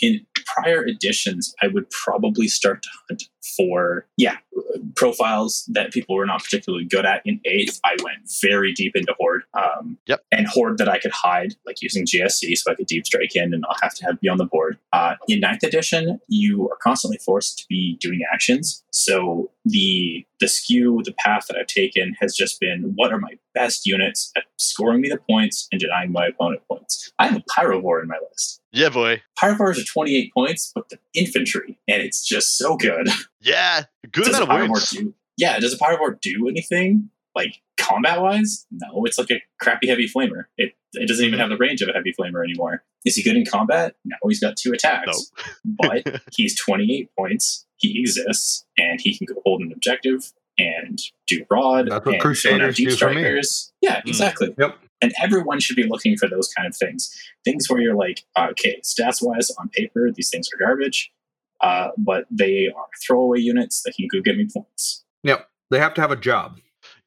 in prior editions, I would probably start to hunt for yeah profiles that people were not particularly good at in eighth. I went very deep into horde. Um, Yep. And horde that I could hide, like using GSC, so I could deep strike in and not have to have be on the board. Uh, in ninth edition, you are constantly forced to be doing actions. So the the skew, the path that I've taken has just been what are my best units at scoring me the points and denying my opponent points. I have a Pyrovore in my list. Yeah, boy. Pyrovores are 28 points, but the infantry, and it's just so good. Yeah, good does a amount of Pyrovore wounds. do? Yeah, does a Pyrovore do anything like combat wise? No, it's like a crappy heavy flamer. It it doesn't even have the range of a heavy flamer anymore. Is he good in combat? No, he's got two attacks, but he's 28 points. He exists, and he can go hold an objective and do broad. That's what and Crusaders throw down deep do for me. strikers. Yeah, Mm. exactly. Yep. And everyone should be looking for those kind of things. Things where you're like, uh, okay, stats wise on paper, these things are garbage, uh, but they are throwaway units that can go get me points. Yep. They have to have a job.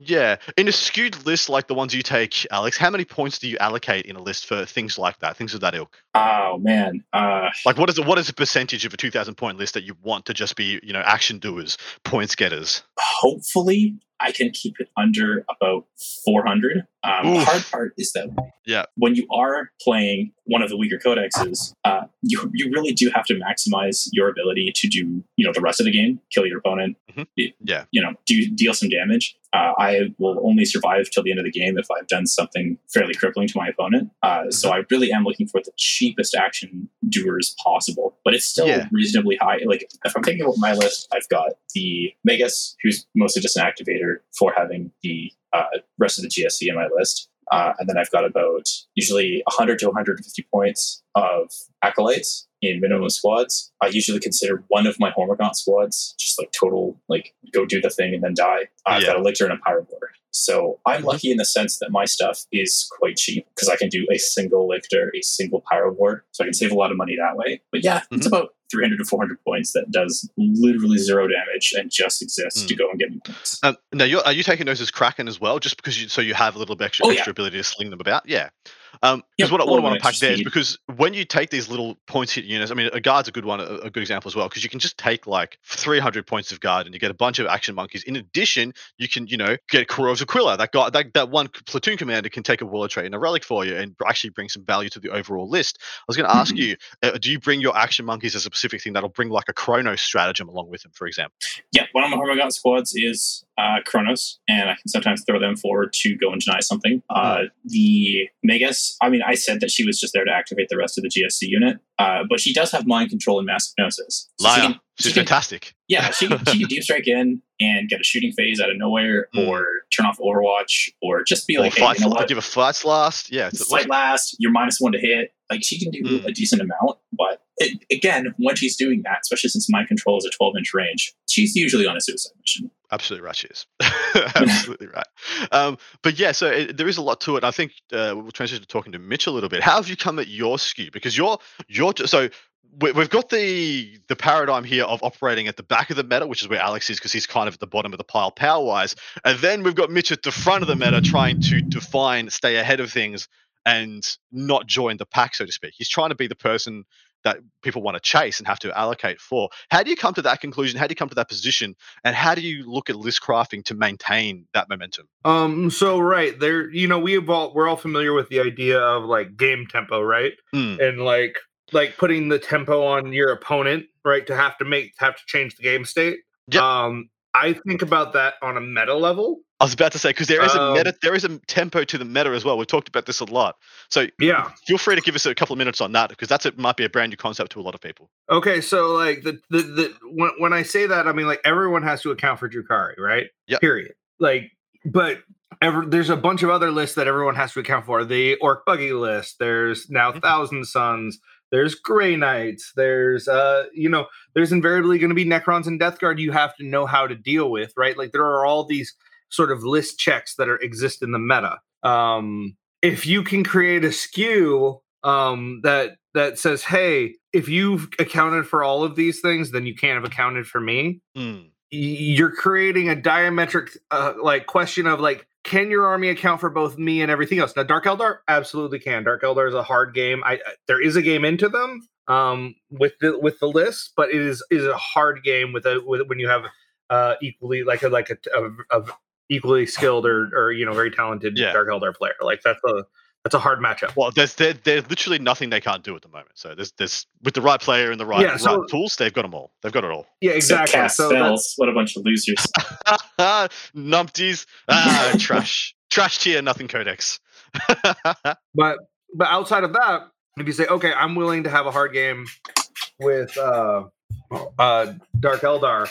Yeah, in a skewed list like the ones you take, Alex, how many points do you allocate in a list for things like that, things of that ilk? Oh man, uh, Like, what is the, what is the percentage of a two thousand point list that you want to just be, you know, action doers, points getters? hopefully I can keep it under about 400. Um, the hard part is that Yeah. when you are playing one of the weaker codexes, uh, you you really do have to maximize your ability to do you know the rest of the game, kill your opponent, Mhm. y- Yeah. you know, do deal some damage. Uh, I will only survive till the end of the game if I've done something fairly crippling to my opponent. Uh, So I really am looking for the cheapest action doers possible, but it's still Yeah. reasonably high. Like if I'm thinking about my list, I've got the Magus, who's mostly just an activator for having the uh, rest of the GSC in my list. Uh, and then I've got about usually 100 to 150 points of acolytes in minimum squads. I usually consider one of my Hormagaunt squads just like total, like go do the thing and then die. I've Yeah. got a lictor and a Pyrovore. So I'm Mhm. lucky in the sense that my stuff is quite cheap because I can do a single lictor, a single Pyrovore. So I can save a lot of money that way. But yeah, it's about 300 to 400 points that does literally zero damage and just exists to go and get me points. Um, now, you're, are you taking those as Kraken as well, just because you so you have a little bit extra, Oh, yeah. extra ability to sling them about? Yeah. Um, Yeah, because what, I- what I want to pack there is because when you take these little points hit units, I mean, a guard's a good one, a, a good example as well, because you can just take like 300 points of guard and you get a bunch of action monkeys. In addition, you can, you know, get Kurov's Aquila. That guy, that, that one platoon commander can take a Warlord trait and a relic for you and actually bring some value to the overall list. I was going to ask Mhm. you, uh, do you bring your action monkeys as a specific thing that'll bring like a Kronos stratagem along with them, for example? Yeah, one of my Hormagaunt squads is uh, Kronos, and I can sometimes throw them forward to go and deny something. Uh, the Magus, I mean, I said that she was just there to activate the rest of the GSC unit, uh, but she does have mind control and mass hypnosis. So Liar. Can- She's she can- fantastic. Yeah, she can, she can deep strike in and get a shooting phase out of nowhere, Mm. or turn off Overwatch, or just be Or like, hey, fight, you know give a fight last. Yeah, it's Fight last, you're minus one to hit. Like she can do Mm. a decent amount, but it, again, when she's doing that, especially since mind control is a 12 inch range, she's usually on a suicide mission. absolutely right. She is absolutely right. Um, but yeah, so it, there is a lot to it. I think uh, we'll transition to talking to Mitch a little bit. How have you come at your skew? Because you're you're so we've got the the paradigm here of operating at the back of the meta, which is where Alex is because he's kind of at the bottom of the pile power wise, and then we've got Mitch at the front of the meta trying to define, stay ahead of things, and not join the pack, so to speak. He's trying to be the person that people want to chase and have to allocate for. How do you come to that conclusion? How do you come to that position? And how do you look at list crafting to maintain that momentum? Um. So right there, you know, we've all we're all familiar with the idea of like game tempo, right? Mm, And like like putting the tempo on your opponent, right? To have to make have to change the game state. Yep. Um. I think about that on a meta level. I was about to say because there is a Um, meta, there is a tempo to the meta as well. We've talked about this a lot. So Yeah. feel free to give us a couple of minutes on that because that's it might be a brand new concept to a lot of people. Okay, so like the the, the when, when I say that, I mean like everyone has to account for Drukhari, right? Yeah. Period. Like, but ever there's a bunch of other lists that everyone has to account for. The Ork Buggy list. There's now Mhm. Thousand Sons. There's Grey Knights. There's uh, you know, there's invariably going to be Necrons and Death Guard. You have to know how to deal with, right? Like there are all these sort of list checks that are exist in the meta. Um, if you can create a skew um that that says hey if you've accounted for all of these things then you can't have accounted for me Mm, you're creating a diametric uh, like question of like can your army account for both me and everything else now dark eldar absolutely can dark eldar is a hard game i I- there is a game into them um, with the with the list, but it is is a hard game with a with when you have uh, equally like a like a, a, a equally skilled or or you know very talented Yeah. Dark Eldar player. Like that's a that's a hard matchup. Well, there's there, there's literally nothing they can't do at the moment. So there's there's with the right player and the right, Yeah, so- right tools, they've got them all. They've got it all. Yeah, exactly. Cast So spells. What a bunch of losers. Numpties, ah, trash, trash tier, nothing codex. but but outside of that, if you say, okay, I'm willing to have a hard game with uh uh Dark Eldar,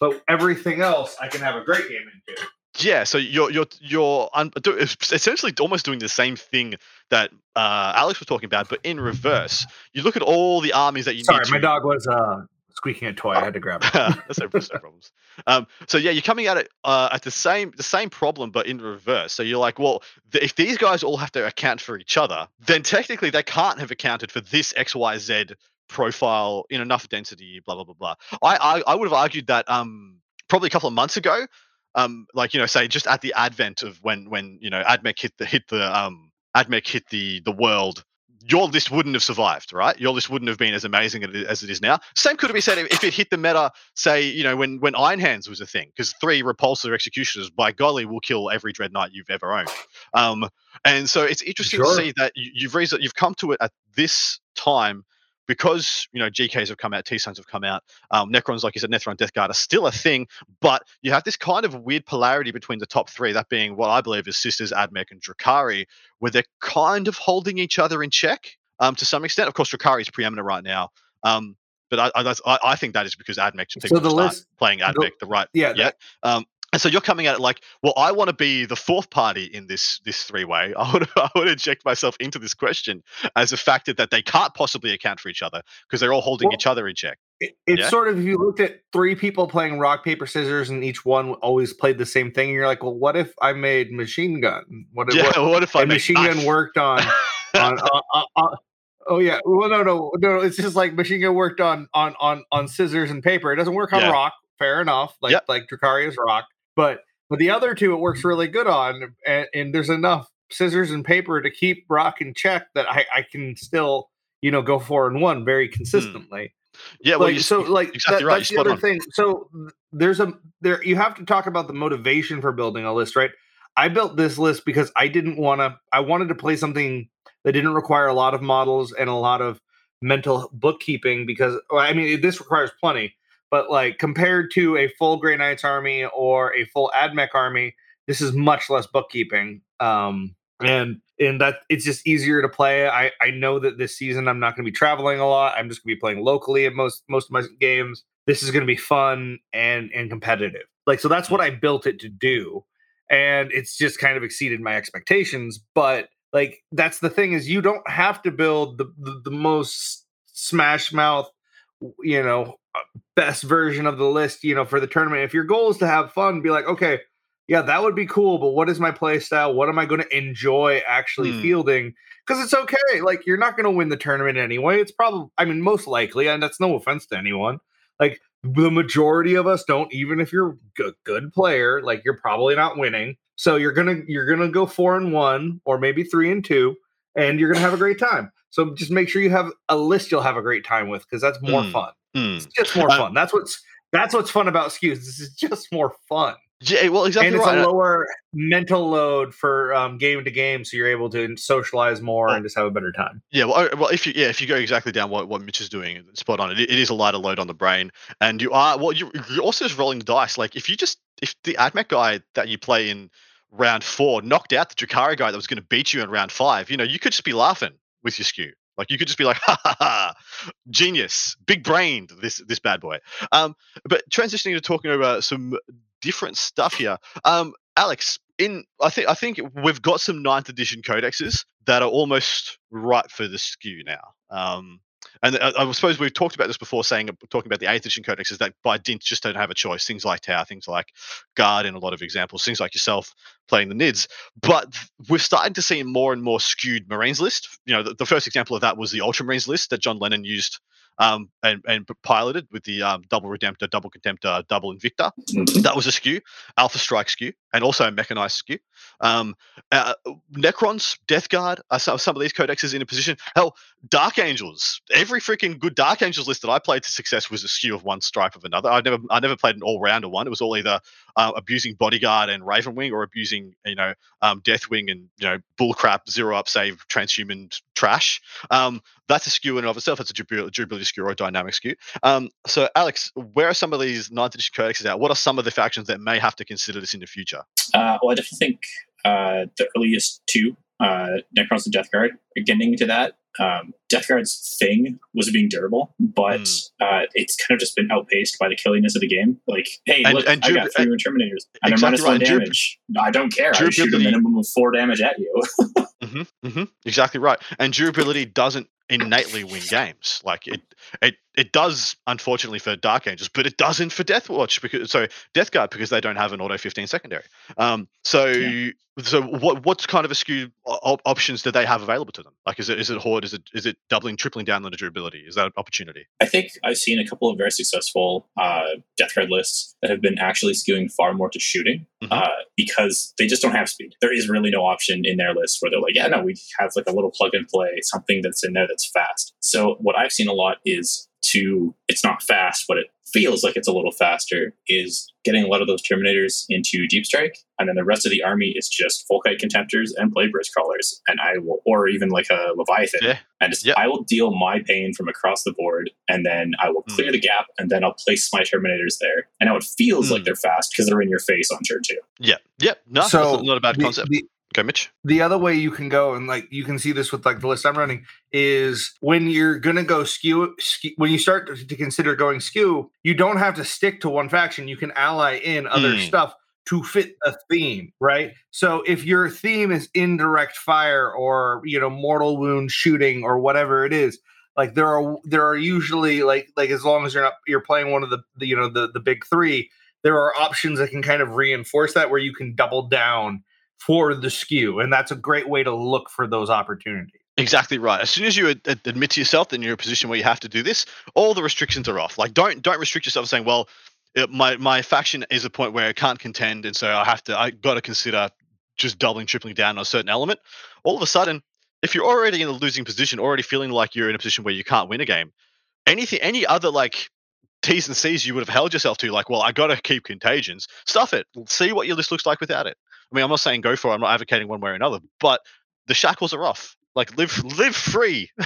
but everything else I can have a great game into. Yeah, so you're you're you're un- do- essentially almost doing the same thing that uh, Alex was talking about, but in reverse. You look at all the armies that you Sorry, need. To, my dog was uh squeaking a toy. I had to grab it. that's no, that's no problems. Um, so yeah, you're coming at it uh, at the same the same problem, but in reverse. So you're like, well, th- if these guys all have to account for each other, then technically they can't have accounted for this X Y Z profile in enough density. Blah blah blah blah. I I, I would have argued that um probably a couple of months ago. Um, like you know, say just at the advent of when when you know Admech hit the hit the um Admech hit the the world your list wouldn't have survived, right? Your list wouldn't have been as amazing as it is now. Same could be said if it hit the meta, say, you know, when when Iron Hands was a thing, because three repulsor executioners, by golly, will kill every Dread Knight you've ever owned. Um, and so it's interesting Sure. to see that you, you've raised, you've come to it at this time because you know GKs have come out, T Sons have come out, um, Necrons, like you said, Nethron, Death Guard are still a thing, but you have this kind of weird polarity between the top three, that being what I believe is Sisters, Admech, and Drukhari, where they're kind of holding each other in check um, to some extent. Of course, Drukhari is preeminent right now, um, but I, I, I, think that is because Admech So the list- playing Admech the right Yeah, yeah. Um, and so you're coming at it like, well, I want to be the fourth party in this this three way. I to I to inject myself into this question as a factor that they can't possibly account for each other because they're all holding Well, each other in check. It, it's Yeah. sort of if you looked at three people playing rock paper scissors and each one always played the same thing, and you're like, well, what if I made machine gun? What if Yeah. what, What if I machine knife? gun worked on on, on, on, on- oh yeah well no no no it's just like machine gun worked on on on on scissors and paper it doesn't work on Yeah. rock fair enough like Yep. like Drukhari's rock but but the other two it works really good on and, and there's enough scissors and paper to keep rock in check that i i can still you know go four and one very hmm. consistently yeah. Well, like, you, so like exactly that- right. that's the other on. thing so there's a there you have to talk about the motivation for building a list right i built this list because i didn't want to i wanted to play something that didn't require a lot of models and a lot of mental bookkeeping because well, i mean this requires plenty but like compared to a full gray knights army or a full admech army this is much less bookkeeping um and and that it's just easier to play. I i know that this season i'm not going to be traveling a lot. I'm just going to be playing locally at most most of my games. This is going to be fun and and competitive. Like so that's what i built it to do and it's just kind of exceeded my expectations but like that's the thing is you don't have to build the the, the most smash mouth you know best version of the list you know for the tournament. If your goal is to have fun be like okay yeah that would be cool but what is my play style? What am i going to enjoy actually Hmm. fielding? Because it's okay like you're not going to win the tournament anyway. It's probably i mean most likely and that's no offense to anyone like the majority of us don't even if you're a good, good player like you're probably not winning. So you're gonna you're gonna go four and one or maybe three and two and you're gonna have a great time so just make sure you have a list you'll have a great time with because that's more Hmm. fun Hmm. it's just more Uh, fun that's what's that's what's fun about skews this is just more fun Yeah. Well, exactly and it's right. a lower mental load for um, game to game so you're able to socialize more and just have a better time Yeah, well, uh, well, if you yeah, if you go exactly down what, what Mitch is doing, spot on. It, it is a lighter load on the brain, and you are well. You, you're also just rolling the dice. Like if you just if the Admech guy that you play in round four knocked out the Drukhari guy that was going to beat you in round five, you know, you could just be laughing with your skew. Like you could just be like, ha ha ha, genius, big brained, this this bad boy. Um, but transitioning to talking about some different stuff here. Um, Alex, in I think I think we've got some ninth edition codexes that are almost right for the skew now. Um, and I, I suppose we've talked about this before, saying talking about the eighth edition codex is that by dint just don't have a choice. Things like Tau, things like Guard, in a lot of examples, things like yourself playing the Nids. But we're starting to see more and more skewed Marines list. You know, the, the first example of that was the Ultramarines list that John Lennon used um, and, and piloted with the um, double Redemptor, double Contemptor, double Invictor Mhm. that was a skew alpha strike skew and also a mechanized skew. Um, uh, Necrons, Death Guard, are some, some of these codexes in a position. Hell, Dark Angels. Every freaking good Dark Angels list that I played to success was a skew of one stripe of another. I never, I never played an all rounder one. It was all either uh, abusing Bodyguard and Ravenwing, or abusing, you know, um, Deathwing and you know bullcrap zero up save transhuman trash. Um, that's a skew in and of itself. That's a durability skew or a dynamic skew. Um, so, Alex, where are some of these ninth edition codexes at? What are some of the factions that may have to consider this in the future? Uh, well, I definitely think uh, the earliest two, uh, Necrons and Death Guard, getting into that. Um, Death Guard's thing was being durable, but mm. uh, it's kind of just been outpaced by the killiness of the game. Like, hey, and, look, and I got three and, Terminators and exactly minus right. one damage. I don't care. I shoot a minimum of four damage at you. mm-hmm, mm-hmm, exactly right. And durability doesn't innately win games. Like it, it, it does, unfortunately, for Dark Angels, but it doesn't for Deathwatch because so Death Guard because they don't have an auto fifteen secondary. Um, so yeah. so what what kind of a skew op- options do they have available to them? Like, is it is it horde? Is it is it doubling, tripling down on the durability? Is that an opportunity? I think I've seen a couple of very successful uh, Death Guard lists that have been actually skewing far more to shooting mm-hmm. uh, because they just don't have speed. There is really no option in their list where they're like, yeah, no, we have like a little plug and play, something that's in there that's fast. So what I've seen a lot is to it's not fast, but it feels like it's a little faster, is getting a lot of those Terminators into Deep Strike, and then the rest of the army is just Folkite Contemptors and Plagueburst Crawlers, and I will, or even like a Leviathan, yeah. and just yep. I will deal my pain from across the board, and then I will clear mm. the gap, and then I'll place my Terminators there, and now it feels mm. like they're fast because they're in your face on turn two. Yeah, yeah, no, so not a bad concept. The, Okay, Mitch. The other way you can go, and like you can see this with like the list I'm running, is when you're gonna go skew, skew when you start to, consider going skew, you don't have to stick to one faction. You can ally in other mm. stuff to fit a theme, right? So if your theme is indirect fire or you know mortal wound shooting or whatever it is, like there are there are usually like like as long as you're not you're playing one of the, the you know the the big three, there are options that can kind of reinforce that where you can double down for the skew. And that's a great way to look for those opportunities. Exactly right. As soon as you ad- admit to yourself that you're in a position where you have to do this, all the restrictions are off. Like don't don't restrict yourself saying, well, it, my my faction is a point where I can't contend, and so I have to I got to consider just doubling, tripling down on a certain element. All of a sudden, if you're already in a losing position, already feeling like you're in a position where you can't win a game, anything, any other like T's and C's you would have held yourself to, like, well, I got to keep contagions. Stuff it. See what your list looks like without it. I mean, I'm not saying go for it. I'm not advocating one way or another, but the shackles are off. Like live, live free.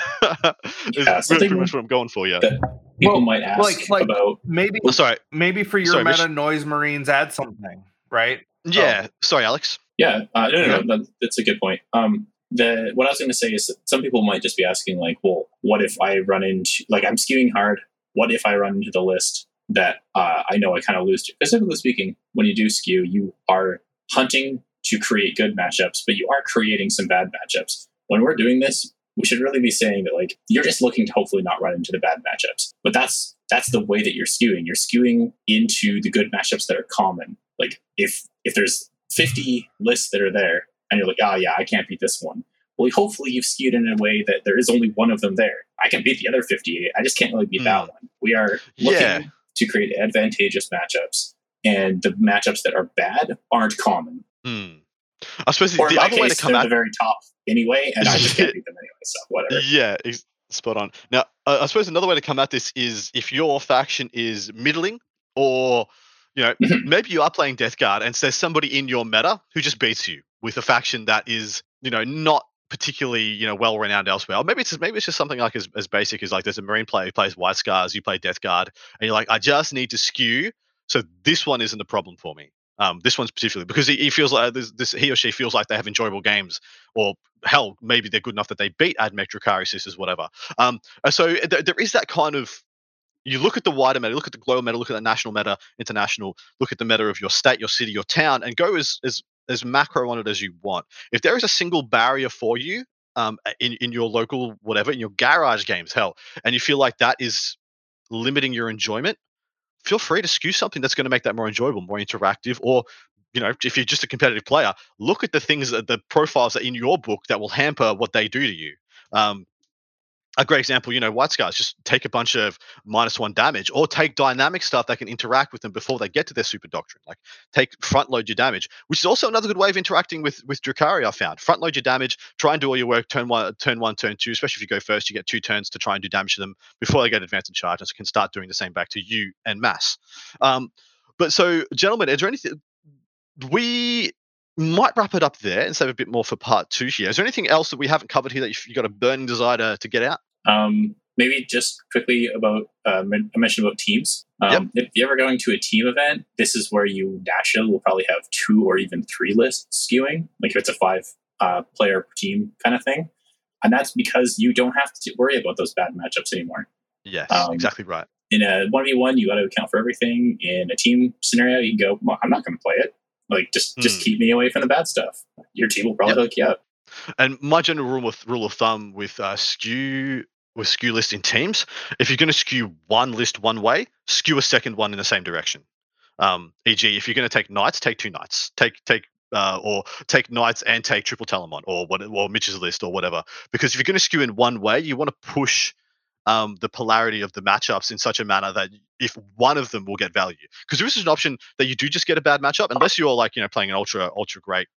is yeah, pretty much what I'm going for. Yeah. People well, might ask like, like about maybe. Oh, sorry. Maybe for your sorry, meta Mitch. noise marines, add something, right? Yeah. Oh. Sorry, Alex. Yeah. Uh, no, no, no. That's a good point. Um, the what I was going to say is that some people might just be asking, like, well, what if I run into like I'm skewing hard? What if I run into the list that uh, I know I kind of lose to? Specifically speaking, when you do skew, you are hunting to create good matchups, but you are creating some bad matchups. When we're doing this, we should really be saying that like you're just looking to hopefully not run into the bad matchups. But that's that's the way that you're skewing. You're skewing into the good matchups that are common. Like if if there's 50 lists that are there and you're like, oh yeah, I can't beat this one. Well, hopefully you've skewed in a way that there is only one of them there. I can beat the other 58. I just can't really beat mm. that one. We are looking yeah. to create advantageous matchups and the matchups that are bad aren't common. Hmm. I suppose the, the other case, way to come at the very top anyway, and I just can't beat them anyway. So whatever. Yeah, spot on. Now, uh, I suppose another way to come at this is if your faction is middling, or you know, mm-hmm. maybe you are playing Death Guard, and there's somebody in your meta who just beats you with a faction that is, you know, not particularly you know well renowned elsewhere. Or maybe it's just, maybe it's just something like as, as basic as like there's a marine player who plays White Scars, you play Death Guard, and you're like, I just need to skew so this one isn't a problem for me. Um, this one's particularly because he, he feels like this, this, he or she feels like they have enjoyable games, or hell, maybe they're good enough that they beat Drukhari sisters, whatever. Um, so th- there is that kind of. You look at the wider meta, look at the global meta, look at the national meta, international, look at the meta of your state, your city, your town, and go as as as macro on it as you want. If there is a single barrier for you um, in in your local whatever, in your garage games, hell, and you feel like that is limiting your enjoyment, feel free to skew something that's going to make that more enjoyable, more interactive, or you know, if you're just a competitive player, look at the things that the profiles that in your book that will hamper what they do to you. Um, a great example, you know, White Scars just take a bunch of minus one damage or take dynamic stuff that can interact with them before they get to their super doctrine. Like take front load your damage, which is also another good way of interacting with with Drukhari, I found. Front load your damage, try and do all your work turn one, turn one, turn two, especially if you go first, you get two turns to try and do damage to them before they get advanced and charge, and can start doing the same back to you and mass. Um, but so, gentlemen, is there anything we might wrap it up there and save a bit more for part two here. Is there anything else that we haven't covered here that you've, you got a burning desire to, to get out? Um, maybe just quickly about uh, I mentioned about teams. Um, yep. If you're ever going to a team event, this is where you naturally will probably have two or even three lists skewing. Like if it's a five uh, player team kind of thing, and that's because you don't have to worry about those bad matchups anymore. Yes, um, exactly right. In a one v one, you got to account for everything. In a team scenario, you go, well, "I'm not going to play it. Like just just hmm. keep me away from the bad stuff. Your team will probably yep. hook you up." And my general rule with rule of thumb with uh, skew with skew list in teams, if you're going to skew one list one way, skew a second one in the same direction. Um, e.g., if you're going to take knights, take two knights. Take take uh, or take knights and take triple Telemon or what or Mitch's list or whatever. Because if you're going to skew in one way, you want to push um, the polarity of the matchups in such a manner that if one of them will get value, because there is an option that you do just get a bad matchup, unless you're like you know playing an ultra ultra great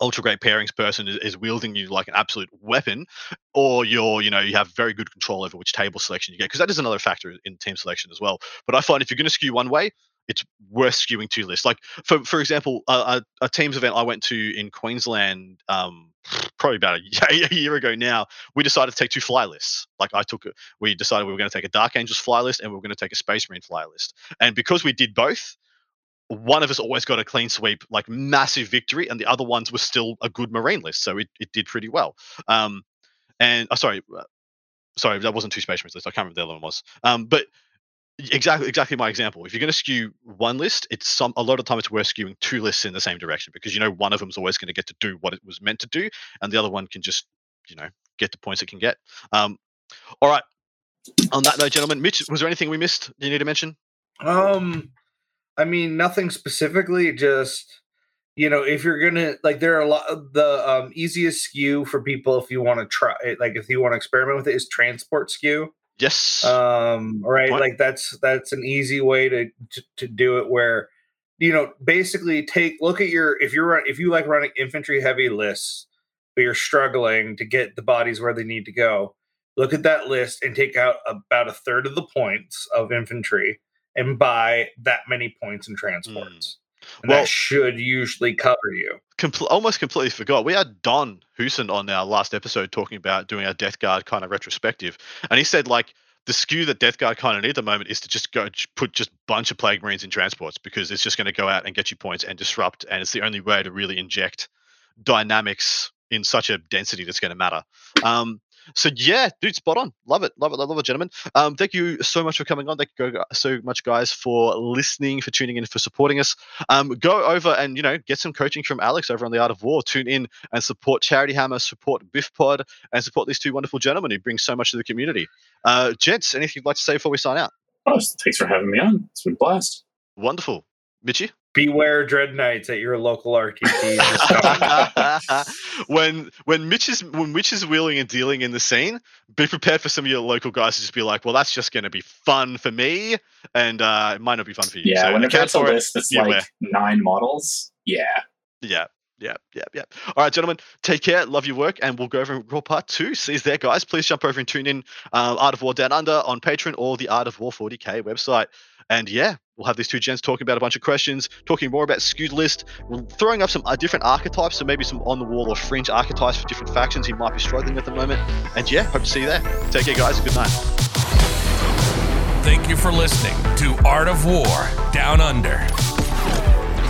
ultra great pairings person is, is, wielding you like an absolute weapon, or you're, you know, you have very good control over which table selection you get, because that is another factor in team selection as well. But I find if you're going to skew one way, it's worth skewing two lists. Like for for example, a, a, teams event I went to in Queensland, um, probably about a, a, year ago now, we decided to take two fly lists. Like I took, we decided we were going to take a Dark Angels fly list and we were going to take a Space Marine fly list. And because we did both, one of us always got a clean sweep, like massive victory, and the other ones were still a good marine list, so it, it did pretty well. Um, and oh, sorry, uh, sorry, that wasn't two space marines list. I can't remember the other one was. Um, but exactly, exactly my example. If you're going to skew one list, it's some a lot of time it's worth skewing two lists in the same direction because you know one of them is always going to get to do what it was meant to do, and the other one can just you know get the points it can get. Um, all right. On that note, gentlemen, Mitch, was there anything we missed you need to mention? Um, I mean, nothing specifically. Just you know, if you're gonna like, there are a lot. Of the um, easiest skew for people if you want to try, like, if you want to experiment with it, is transport skew. Yes. Um. Right. Like that's that's an easy way to, to to do it. Where you know, basically take look at your if you're if you like running infantry heavy lists, but you're struggling to get the bodies where they need to go. Look at that list and take out about a third of the points of infantry and buy that many points in transports. And well, that should usually cover you. Compl- almost completely forgot. We had Don Huson on our last episode talking about doing our Death Guard kind of retrospective, and he said like the skew that Death Guard kind of need at the moment is to just go put just bunch of Plague Marines in transports because it's just going to go out and get you points and disrupt, and it's the only way to really inject dynamics in such a density that's going to matter. Um, so yeah, dude, spot on. Love it, love it, love it, gentlemen. Um, thank you so much for coming on. Thank you so much, guys, for listening, for tuning in, for supporting us. Um, go over and you know get some coaching from Alex over on the Art of War. Tune in and support Charity Hammer, support Biff Pod, and support these two wonderful gentlemen who bring so much to the community. Uh, gents, anything you'd like to say before we sign out? Oh, thanks for having me on. It's been a blast. Wonderful, Mitchy beware dread knights at your local RTT. when when Mitch is when Mitch is wheeling and dealing in the scene, be prepared for some of your local guys to just be like, "Well, that's just going to be fun for me, and uh, it might not be fun for you." Yeah, so when it's a list that's like nine models, yeah, yeah. Yeah, yeah, yeah. All right, gentlemen, take care. Love your work, and we'll go over and Raw Part 2. See you there, guys. Please jump over and tune in uh, Art of War Down Under on Patreon or the Art of War 40k website. And yeah, we'll have these two gents talking about a bunch of questions, talking more about skewed list, throwing up some uh, different archetypes, so maybe some on the wall or fringe archetypes for different factions he might be struggling at the moment. And yeah, hope to see you there. Take care, guys. Good night. Thank you for listening to Art of War Down Under